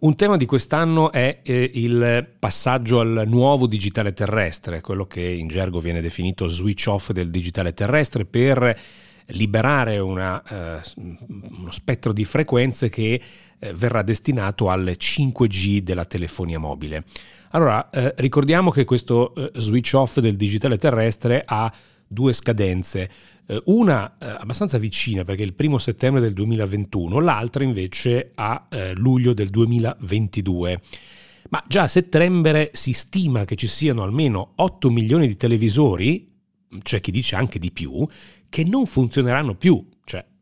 Un tema di quest'anno è eh, il passaggio al nuovo digitale terrestre, quello che in gergo viene definito switch off del digitale terrestre per liberare una, eh, uno spettro di frequenze che eh, verrà destinato al 5G della telefonia mobile. Allora, eh, ricordiamo che questo eh, switch off del digitale terrestre ha due scadenze, eh, una eh, abbastanza vicina perché è il primo settembre del 2021, l'altra invece a eh, luglio del 2022. Ma già a settembre si stima che ci siano almeno 8 milioni di televisori, c'è chi dice anche di più, che non funzioneranno più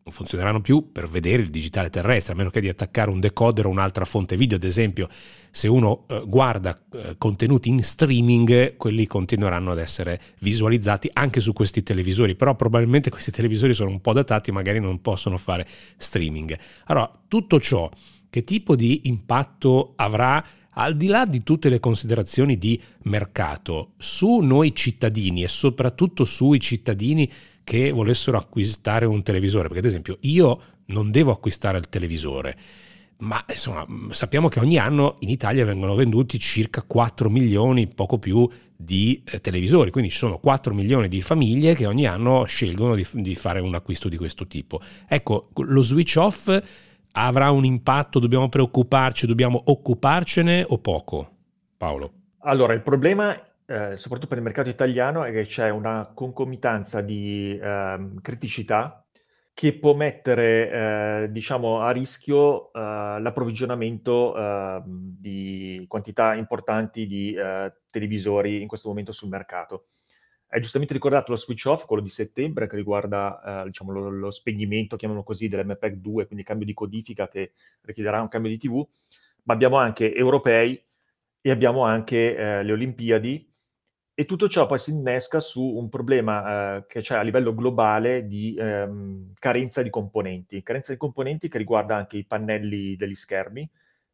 non funzioneranno più per vedere il digitale terrestre, a meno che di attaccare un decoder o un'altra fonte video. Ad esempio, se uno eh, guarda eh, contenuti in streaming, quelli continueranno ad essere visualizzati anche su questi televisori, però probabilmente questi televisori sono un po' datati, magari non possono fare streaming. Allora, tutto ciò, che tipo di impatto avrà al di là di tutte le considerazioni di mercato, su noi cittadini e soprattutto sui cittadini che volessero acquistare un televisore, perché ad esempio io non devo acquistare il televisore, ma insomma sappiamo che ogni anno in Italia vengono venduti circa 4 milioni, poco più, di eh, televisori, quindi ci sono 4 milioni di famiglie che ogni anno scelgono di, di fare un acquisto di questo tipo. Ecco, lo switch off avrà un impatto, dobbiamo preoccuparci, dobbiamo occuparcene o poco? Paolo. Allora, il problema eh, soprattutto per il mercato italiano, è che c'è una concomitanza di eh, criticità che può mettere, eh, diciamo, a rischio eh, l'approvvigionamento ehm, di quantità importanti di eh, televisori in questo momento sul mercato. Hai giustamente ricordato lo switch off, quello di settembre, che riguarda eh, diciamo, lo, lo, spegnimento, chiamiamolo così, dell'MPEG 2, quindi il cambio di codifica che richiederà un cambio di TV, ma abbiamo anche europei e abbiamo anche eh, le Olimpiadi. E tutto ciò poi si innesca su un problema eh, che c'è a livello globale di ehm, carenza di componenti, carenza di componenti che riguarda anche i pannelli degli schermi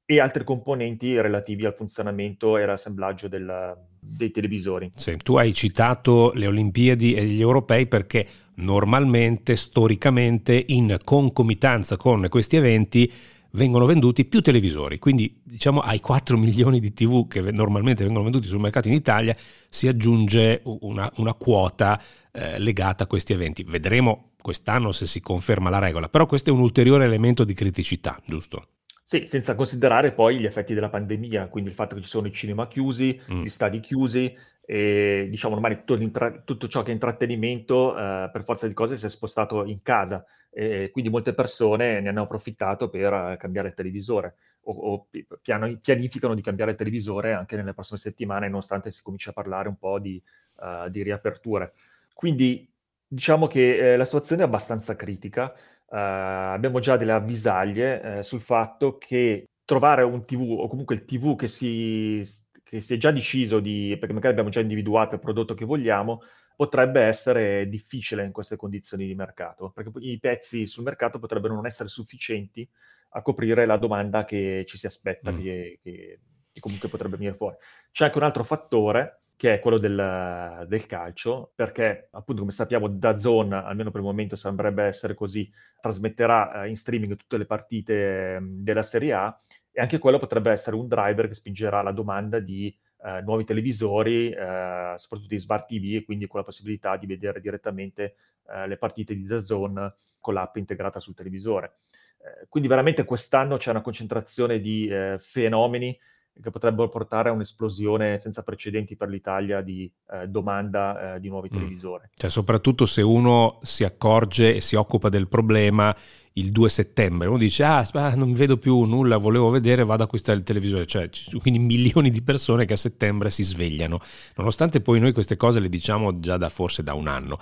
e altri componenti relativi al funzionamento e all'assemblaggio del, dei televisori. Sì, tu hai citato le Olimpiadi e gli europei perché normalmente, storicamente, in concomitanza con questi eventi, vengono venduti più televisori, quindi diciamo ai 4 milioni di TV che normalmente vengono venduti sul mercato in Italia si aggiunge una, una quota eh, legata a questi eventi. Vedremo quest'anno se si conferma la regola, però questo è un ulteriore elemento di criticità, giusto? Sì, senza considerare poi gli effetti della pandemia, quindi il fatto che ci sono i cinema chiusi, mm. gli stadi chiusi, e diciamo ormai tutto, tutto ciò che è intrattenimento eh, per forza di cose si è spostato in casa e quindi molte persone ne hanno approfittato per eh, cambiare il televisore o, o piano, pianificano di cambiare il televisore anche nelle prossime settimane nonostante si cominci a parlare un po' di, uh, di riaperture. Quindi diciamo che eh, la situazione è abbastanza critica. Uh, abbiamo già delle avvisaglie eh, sul fatto che trovare un TV o comunque il TV che si, che si è già deciso di, perché magari abbiamo già individuato il prodotto che vogliamo, potrebbe essere difficile in queste condizioni di mercato, perché i pezzi sul mercato potrebbero non essere sufficienti a coprire la domanda che ci si aspetta, mm. che, che, che, comunque potrebbe venire fuori. C'è anche un altro fattore che è quello del, del, calcio, perché appunto come sappiamo da Zone, almeno per il momento sembrerebbe essere così, trasmetterà eh, in streaming tutte le partite mh, della Serie A e anche quello potrebbe essere un driver che spingerà la domanda di eh, nuovi televisori, eh, soprattutto di Smart TV, e quindi con la possibilità di vedere direttamente eh, le partite di Zone con l'app integrata sul televisore. Eh, quindi veramente quest'anno c'è una concentrazione di eh, fenomeni che potrebbero portare a un'esplosione senza precedenti per l'Italia di eh, domanda eh, di nuovi mm. televisori. Cioè, soprattutto se uno si accorge e si occupa del problema il 2 settembre, uno dice ah, non vedo più nulla, volevo vedere, vado ad acquistare il televisore, cioè quindi milioni di persone che a settembre si svegliano, nonostante poi noi queste cose le diciamo già da forse da un anno.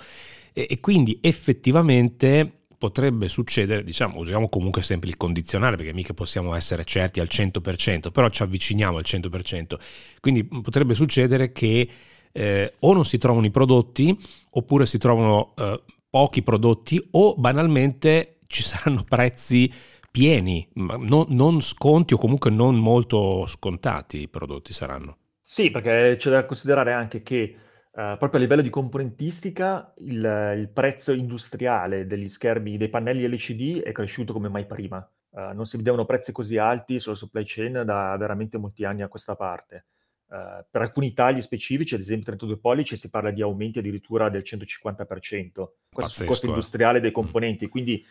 e, e quindi effettivamente potrebbe succedere, diciamo, usiamo comunque sempre il condizionale perché mica possiamo essere certi al 100%, però ci avviciniamo al 100%. Quindi potrebbe succedere che eh, o non si trovano i prodotti oppure si trovano eh, pochi prodotti o banalmente ci saranno prezzi pieni, non, non sconti o comunque non molto scontati i prodotti saranno. Sì, perché c'è da considerare anche che Uh, proprio a livello di componentistica il, il, prezzo industriale degli schermi, dei pannelli LCD è cresciuto come mai prima. Uh, non si vedevano prezzi così alti sulla supply chain da veramente molti anni a questa parte. Uh, per alcuni tagli specifici, ad esempio 32 pollici, si parla di aumenti addirittura del 150%. Questo Pazzesco, sul costo industriale dei mm. componenti. Quindi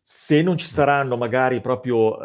se non ci saranno magari proprio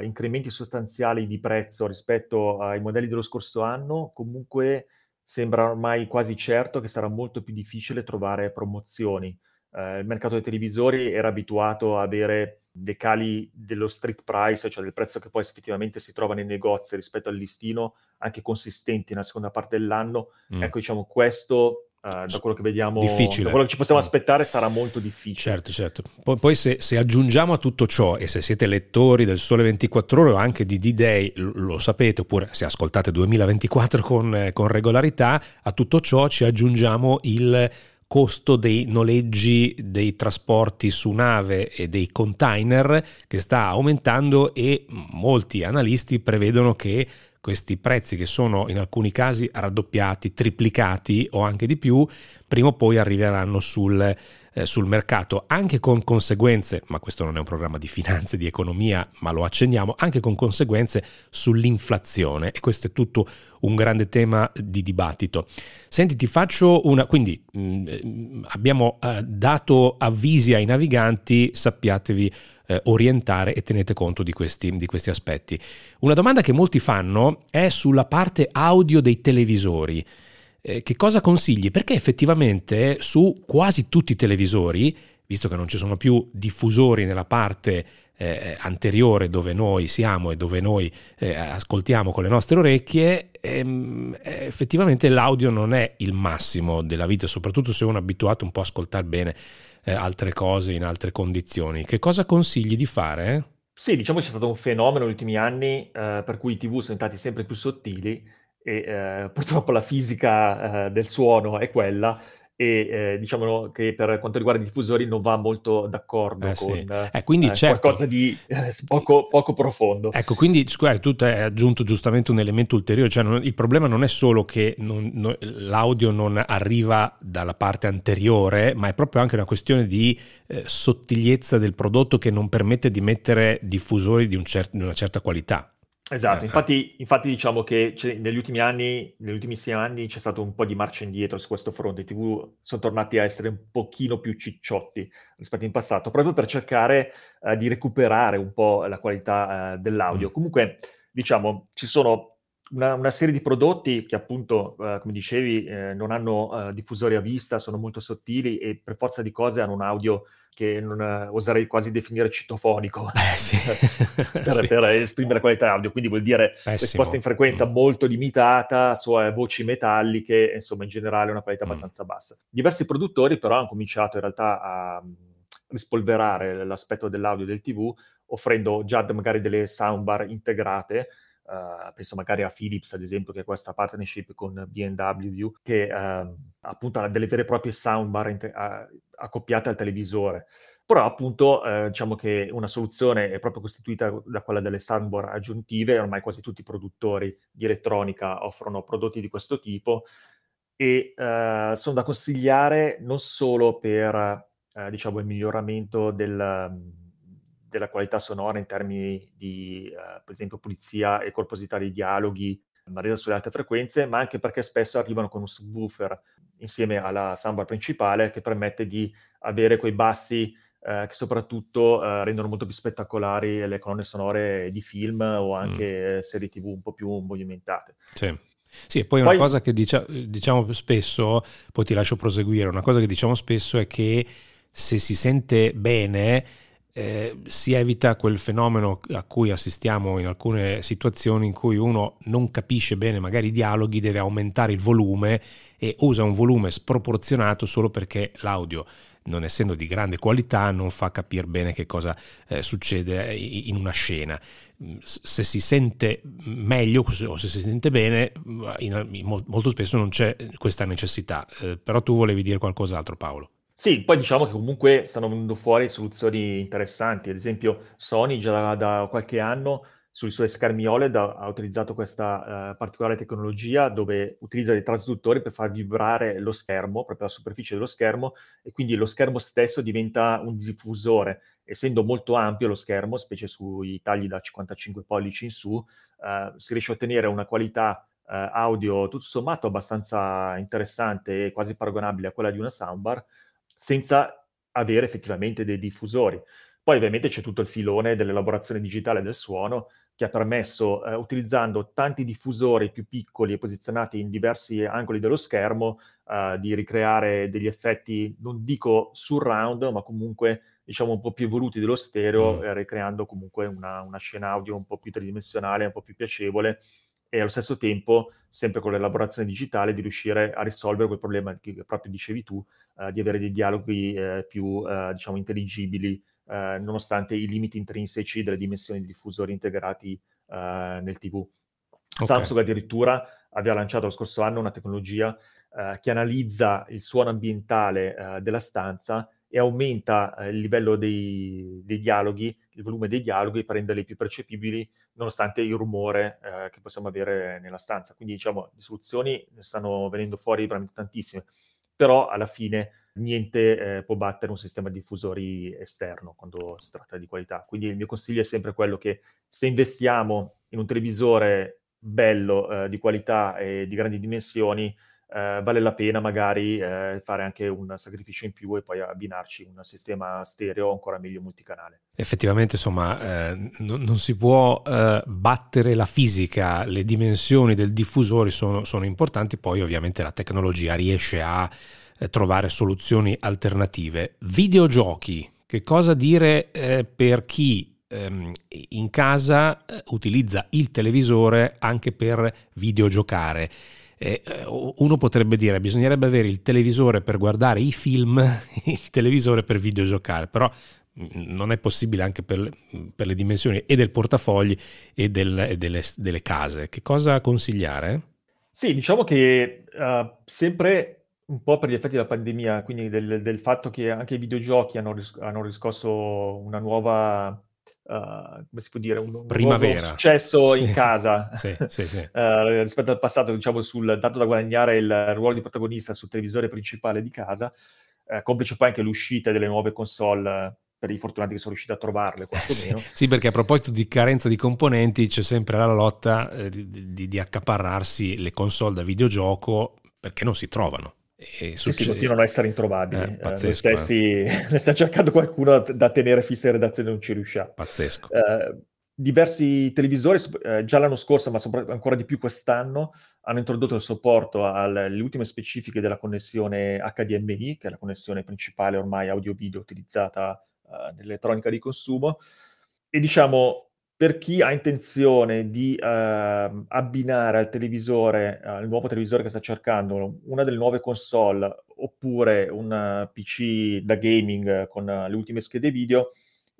incrementi sostanziali di prezzo rispetto ai modelli dello scorso anno, comunque sembra ormai quasi certo che sarà molto più difficile trovare promozioni. Eh, il mercato dei televisori era abituato a avere dei cali dello street price, cioè del prezzo che poi effettivamente si trova nei negozi rispetto al listino, anche consistenti nella seconda parte dell'anno. Mm. Ecco, diciamo, questo Uh, da quello che vediamo, difficile. da quello che ci possiamo aspettare sarà molto difficile. Certo, certo. Poi, poi se, se, aggiungiamo a tutto ciò, e se siete lettori del Sole 24 Ore o anche di D-Day, lo, lo sapete, oppure se ascoltate 2024 con, eh, con regolarità, a tutto ciò ci aggiungiamo il costo dei noleggi dei trasporti su nave e dei container che sta aumentando e molti analisti prevedono che questi prezzi che sono in alcuni casi raddoppiati, triplicati o anche di più, prima o poi arriveranno sul, eh, sul mercato, anche con conseguenze, ma questo non è un programma di finanze, di economia, ma lo accenniamo, anche con conseguenze sull'inflazione e questo è tutto un grande tema di dibattito. Senti, ti faccio una, quindi mh, mm, abbiamo eh, dato avvisi ai naviganti, sappiatevi eh, orientare e tenete conto di questi, di questi aspetti. Una domanda che molti fanno è sulla parte audio dei televisori. Eh, che cosa consigli? Perché effettivamente su quasi tutti i televisori, visto che non ci sono più diffusori nella parte eh, anteriore dove noi siamo e dove noi eh, ascoltiamo con le nostre orecchie, ehm, effettivamente l'audio non è il massimo della vita, soprattutto se uno è abituato un po' a ascoltare bene eh, altre cose in altre condizioni. Che cosa consigli di fare? Sì, diciamo che c'è stato un fenomeno negli ultimi anni eh, per cui i TV sono diventati sempre più sottili e eh, purtroppo la fisica eh, del suono è quella e eh, diciamo che per quanto riguarda i diffusori non va molto d'accordo eh, con sì. eh, quindi, eh, certo. qualcosa di eh, poco, poco, profondo. Ecco, quindi scusa, tu hai aggiunto giustamente un elemento ulteriore, cioè non, il problema non è solo che non, non, l'audio non arriva dalla parte anteriore, ma è proprio anche una questione di eh, sottigliezza del prodotto che non permette di mettere diffusori di, un cer- di una certa qualità. Esatto, eh, infatti, infatti, diciamo che negli ultimi anni, negli ultimissimi anni c'è stato un po' di marcia indietro su questo fronte, i TV sono tornati a essere un pochino più cicciotti rispetto in passato, proprio per cercare uh, di recuperare un po' la qualità uh, dell'audio. Mm. Comunque, diciamo, ci sono una, una, serie di prodotti che appunto, eh, come dicevi, eh, non hanno eh, diffusori a vista, sono molto sottili e per forza di cose hanno un audio che non, eh, oserei quasi definire citofonico eh, sì. <laughs> per, sì. per, esprimere qualità audio, quindi vuol dire Pessimo. risposta in frequenza mm. molto limitata su eh, voci metalliche, insomma in generale una qualità mm. abbastanza bassa. Diversi produttori però hanno cominciato in realtà a rispolverare l'aspetto dell'audio del TV offrendo già magari delle soundbar integrate Uh, penso magari a Philips, ad esempio, che ha questa partnership con BMW, che uh, appunto ha delle vere e proprie soundbar inter- uh, accoppiate al televisore. Però appunto eh, diciamo che una soluzione è proprio costituita da quella delle soundbar aggiuntive, ormai quasi tutti i produttori di elettronica offrono prodotti di questo tipo e uh, sono da consigliare non solo per uh, diciamo, il miglioramento del, della qualità sonora in termini di, uh, per esempio, pulizia e corposità dei dialoghi, magari sulle alte frequenze, ma anche perché spesso arrivano con un subwoofer insieme alla soundbar principale che permette di avere quei bassi eh, che soprattutto eh, rendono molto più spettacolari le colonne sonore di film o anche mm. serie tv un po' più movimentate. Sì. Sì, poi, poi una cosa che dicia, diciamo spesso, poi ti lascio proseguire, una cosa che diciamo spesso è che se si sente bene eh, si evita quel fenomeno a cui assistiamo in alcune situazioni in cui uno non capisce bene magari i dialoghi, deve aumentare il volume e usa un volume sproporzionato solo perché l'audio non essendo di grande qualità non fa capire bene che cosa eh, succede in una scena. Se si sente meglio o se si sente bene, in, in, molto spesso non c'è questa necessità. Eh, però tu volevi dire qualcos'altro Paolo. Sì, poi diciamo che comunque stanno venendo fuori soluzioni interessanti. Ad esempio, Sony già da, qualche anno sui suoi schermi OLED ha, ha utilizzato questa uh, particolare tecnologia dove utilizza dei trasduttori per far vibrare lo schermo, proprio la superficie dello schermo, e quindi lo schermo stesso diventa un diffusore. Essendo molto ampio lo schermo, specie sui tagli da 55 pollici in su, uh, si riesce a ottenere una qualità uh, audio tutto sommato abbastanza interessante e quasi paragonabile a quella di una soundbar, senza avere effettivamente dei diffusori. Poi ovviamente c'è tutto il filone dell'elaborazione digitale del suono che ha permesso, eh, utilizzando tanti diffusori più piccoli e posizionati in diversi angoli dello schermo, eh, di ricreare degli effetti, non dico surround, ma comunque diciamo un po' più evoluti dello stereo, mm. eh, ricreando comunque una, una scena audio un po' più tridimensionale, un po' più piacevole e allo stesso tempo, sempre con l'elaborazione digitale, di riuscire a risolvere quel problema che proprio dicevi tu, uh, di avere dei dialoghi eh, più, uh, diciamo, intelligibili, uh, nonostante i limiti intrinseci delle dimensioni di diffusori integrati nel TV. Okay. Samsung addirittura aveva lanciato lo scorso anno una tecnologia che analizza il suono ambientale della stanza e aumenta eh, il livello dei, dei, dialoghi, il volume dei dialoghi per renderli più percepibili nonostante il rumore eh, che possiamo avere nella stanza. Quindi diciamo, le soluzioni ne stanno venendo fuori veramente tantissime, però alla fine niente eh, può battere un sistema di diffusori esterno quando si tratta di qualità. Quindi il mio consiglio è sempre quello che se investiamo in un televisore bello, eh, di qualità e di grandi dimensioni, eh, vale la pena magari eh, fare anche un sacrificio in più e poi abbinarci un sistema stereo ancora meglio multicanale. Effettivamente, insomma, eh, non, non, si può eh, battere la fisica, le dimensioni del diffusore sono, sono, importanti, poi ovviamente la tecnologia riesce a eh, trovare soluzioni alternative. Videogiochi, che cosa dire eh, per chi ehm, in casa utilizza il televisore anche per videogiocare? Eh, uno potrebbe dire bisognerebbe avere il televisore per guardare i film, <laughs> il televisore per videogiocare, però mm, non è possibile anche per, per le dimensioni e del portafogli e, del, delle, delle, case. Che cosa consigliare? Sì, diciamo che uh, sempre un po' per gli effetti della pandemia, quindi del, del fatto che anche i videogiochi hanno, ris- hanno riscosso una nuova Uh, come si può dire, un, un Primavera. successo sì. in casa <laughs> sì, sì, uh, <laughs> rispetto al passato, diciamo, sul dato da guadagnare il ruolo di protagonista sul televisore principale di casa, uh, complice poi anche l'uscita delle nuove console per i fortunati che sono riusciti a trovarle, quantomeno. sì, perché a proposito di carenza di componenti c'è sempre la lotta eh, di, di, di accaparrarsi le console da videogioco perché non si trovano. E succede... sì, sì, continuano a essere introvabili. Eh, pazzesco, eh, stessi eh. <laughs> ne stiamo cercando qualcuno da tenere fissa in redazione non ci riusciamo. Pazzesco. Eh, diversi televisori, eh, già l'anno scorso, ma ancora di più quest'anno, hanno introdotto il supporto alle ultime specifiche della connessione HDMI, che è la connessione principale ormai audio-video utilizzata uh, nell'elettronica di consumo. E diciamo, per chi ha intenzione di uh, abbinare al televisore, al nuovo televisore che sta cercando, una delle nuove console oppure un PC da gaming con le ultime schede video,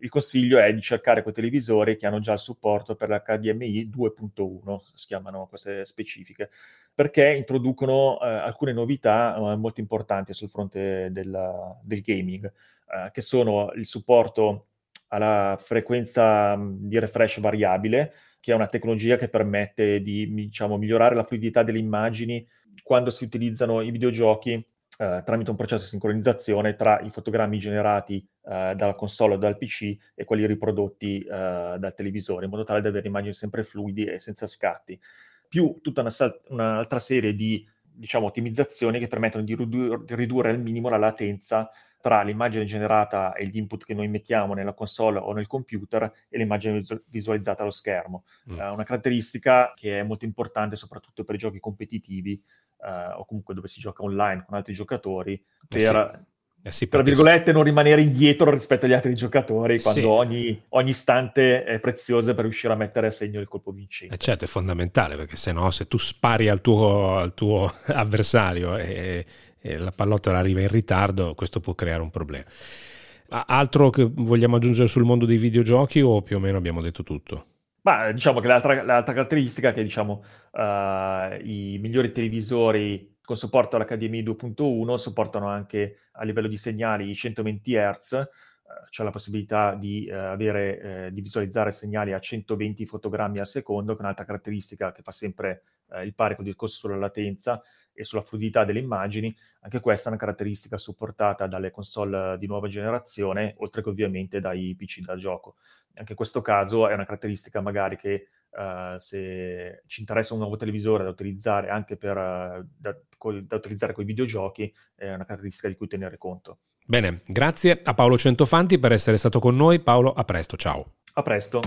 il consiglio è di cercare quei televisori che hanno già il supporto per l'HDMI 2.1, si chiamano queste specifiche, perché introducono eh, alcune novità eh, molto importanti sul fronte del, del gaming, eh, che sono il supporto alla frequenza di refresh variabile, che è una tecnologia che permette di diciamo, migliorare la fluidità delle immagini quando si utilizzano i videogiochi eh, tramite un processo di sincronizzazione tra i fotogrammi generati eh, dalla console o dal PC e quelli riprodotti eh, dal televisore, in modo tale da avere immagini sempre fluidi e senza scatti. Più tutta una, un'altra serie di diciamo, ottimizzazioni che permettono di ridu- ridurre al minimo la latenza tra l'immagine generata e gli input che noi mettiamo nella console o nel computer e l'immagine visualizzata allo schermo. Mm. Uh, una caratteristica che è molto importante soprattutto per i giochi competitivi uh, o comunque dove si gioca online con altri giocatori per... Eh sì. Tra virgolette, non rimanere indietro rispetto agli altri giocatori quando sì. ogni, ogni, istante è prezioso per riuscire a mettere a segno il colpo vincente. Eh certo, è fondamentale perché se no, se tu spari al tuo, al tuo <laughs> avversario e, e la pallottola arriva in ritardo, questo può creare un problema. Altro che vogliamo aggiungere sul mondo dei videogiochi o più o meno abbiamo detto tutto? Ma diciamo che l'altra, l'altra caratteristica è che diciamo, uh, i migliori televisori con supporto all'HDMI 2.1 supportano anche a livello di segnali 120 Hz, c'è la possibilità di, eh, avere, eh, di visualizzare segnali a 120 fotogrammi al secondo, che è un'altra caratteristica che fa sempre eh, il pari con il discorso sulla latenza e sulla fluidità delle immagini. Anche questa è una caratteristica supportata dalle console di nuova generazione, oltre che ovviamente dai PC da gioco. Anche in questo caso è una caratteristica magari che uh, se ci interessa un nuovo televisore da utilizzare anche per, uh, da, co- da utilizzare con i videogiochi, è una caratteristica di cui tenere conto. Bene, grazie a Paolo Centofanti per essere stato con noi. Paolo, a presto, ciao. A presto.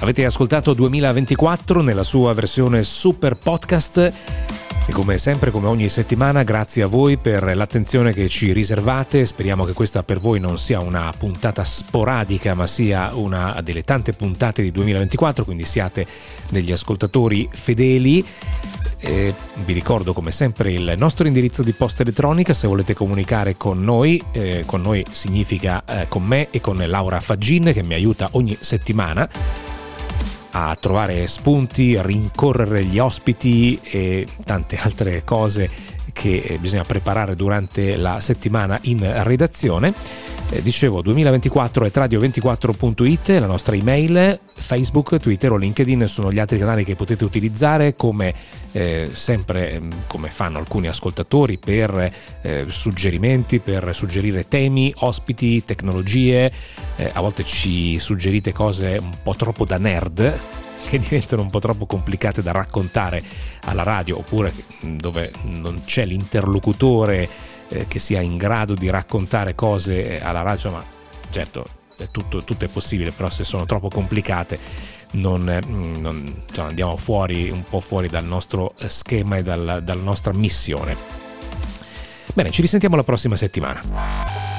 Avete ascoltato 2024 nella sua versione super podcast e come sempre, come ogni settimana, grazie a voi per l'attenzione che ci riservate. Speriamo che questa per voi non sia una puntata sporadica, ma sia una delle tante puntate di 2024, quindi siate degli ascoltatori fedeli. Eh, vi ricordo come sempre il nostro indirizzo di posta elettronica se volete comunicare con noi, eh, con noi significa eh, con me e con Laura Faggin che mi aiuta ogni settimana a trovare spunti, rincorrere gli ospiti e tante altre cose che eh, bisogna preparare durante la settimana in redazione. Eh, dicevo 2024 è radio24.it, la nostra email, Facebook, Twitter o LinkedIn sono gli altri canali che potete utilizzare come eh, sempre mm, come fanno alcuni ascoltatori per eh, suggerimenti, per suggerire temi, ospiti, tecnologie. Eh, a volte ci suggerite cose un po' troppo da nerd che diventano un po' troppo complicate da raccontare alla radio oppure dove non c'è l'interlocutore eh, che sia in grado di raccontare cose eh, alla radio, ma certo è tutto, tutto, è possibile, però se sono troppo complicate non, mm, non cioè andiamo fuori, un po' fuori dal nostro schema e dal, dalla nostra missione. Bene, ci risentiamo la prossima settimana.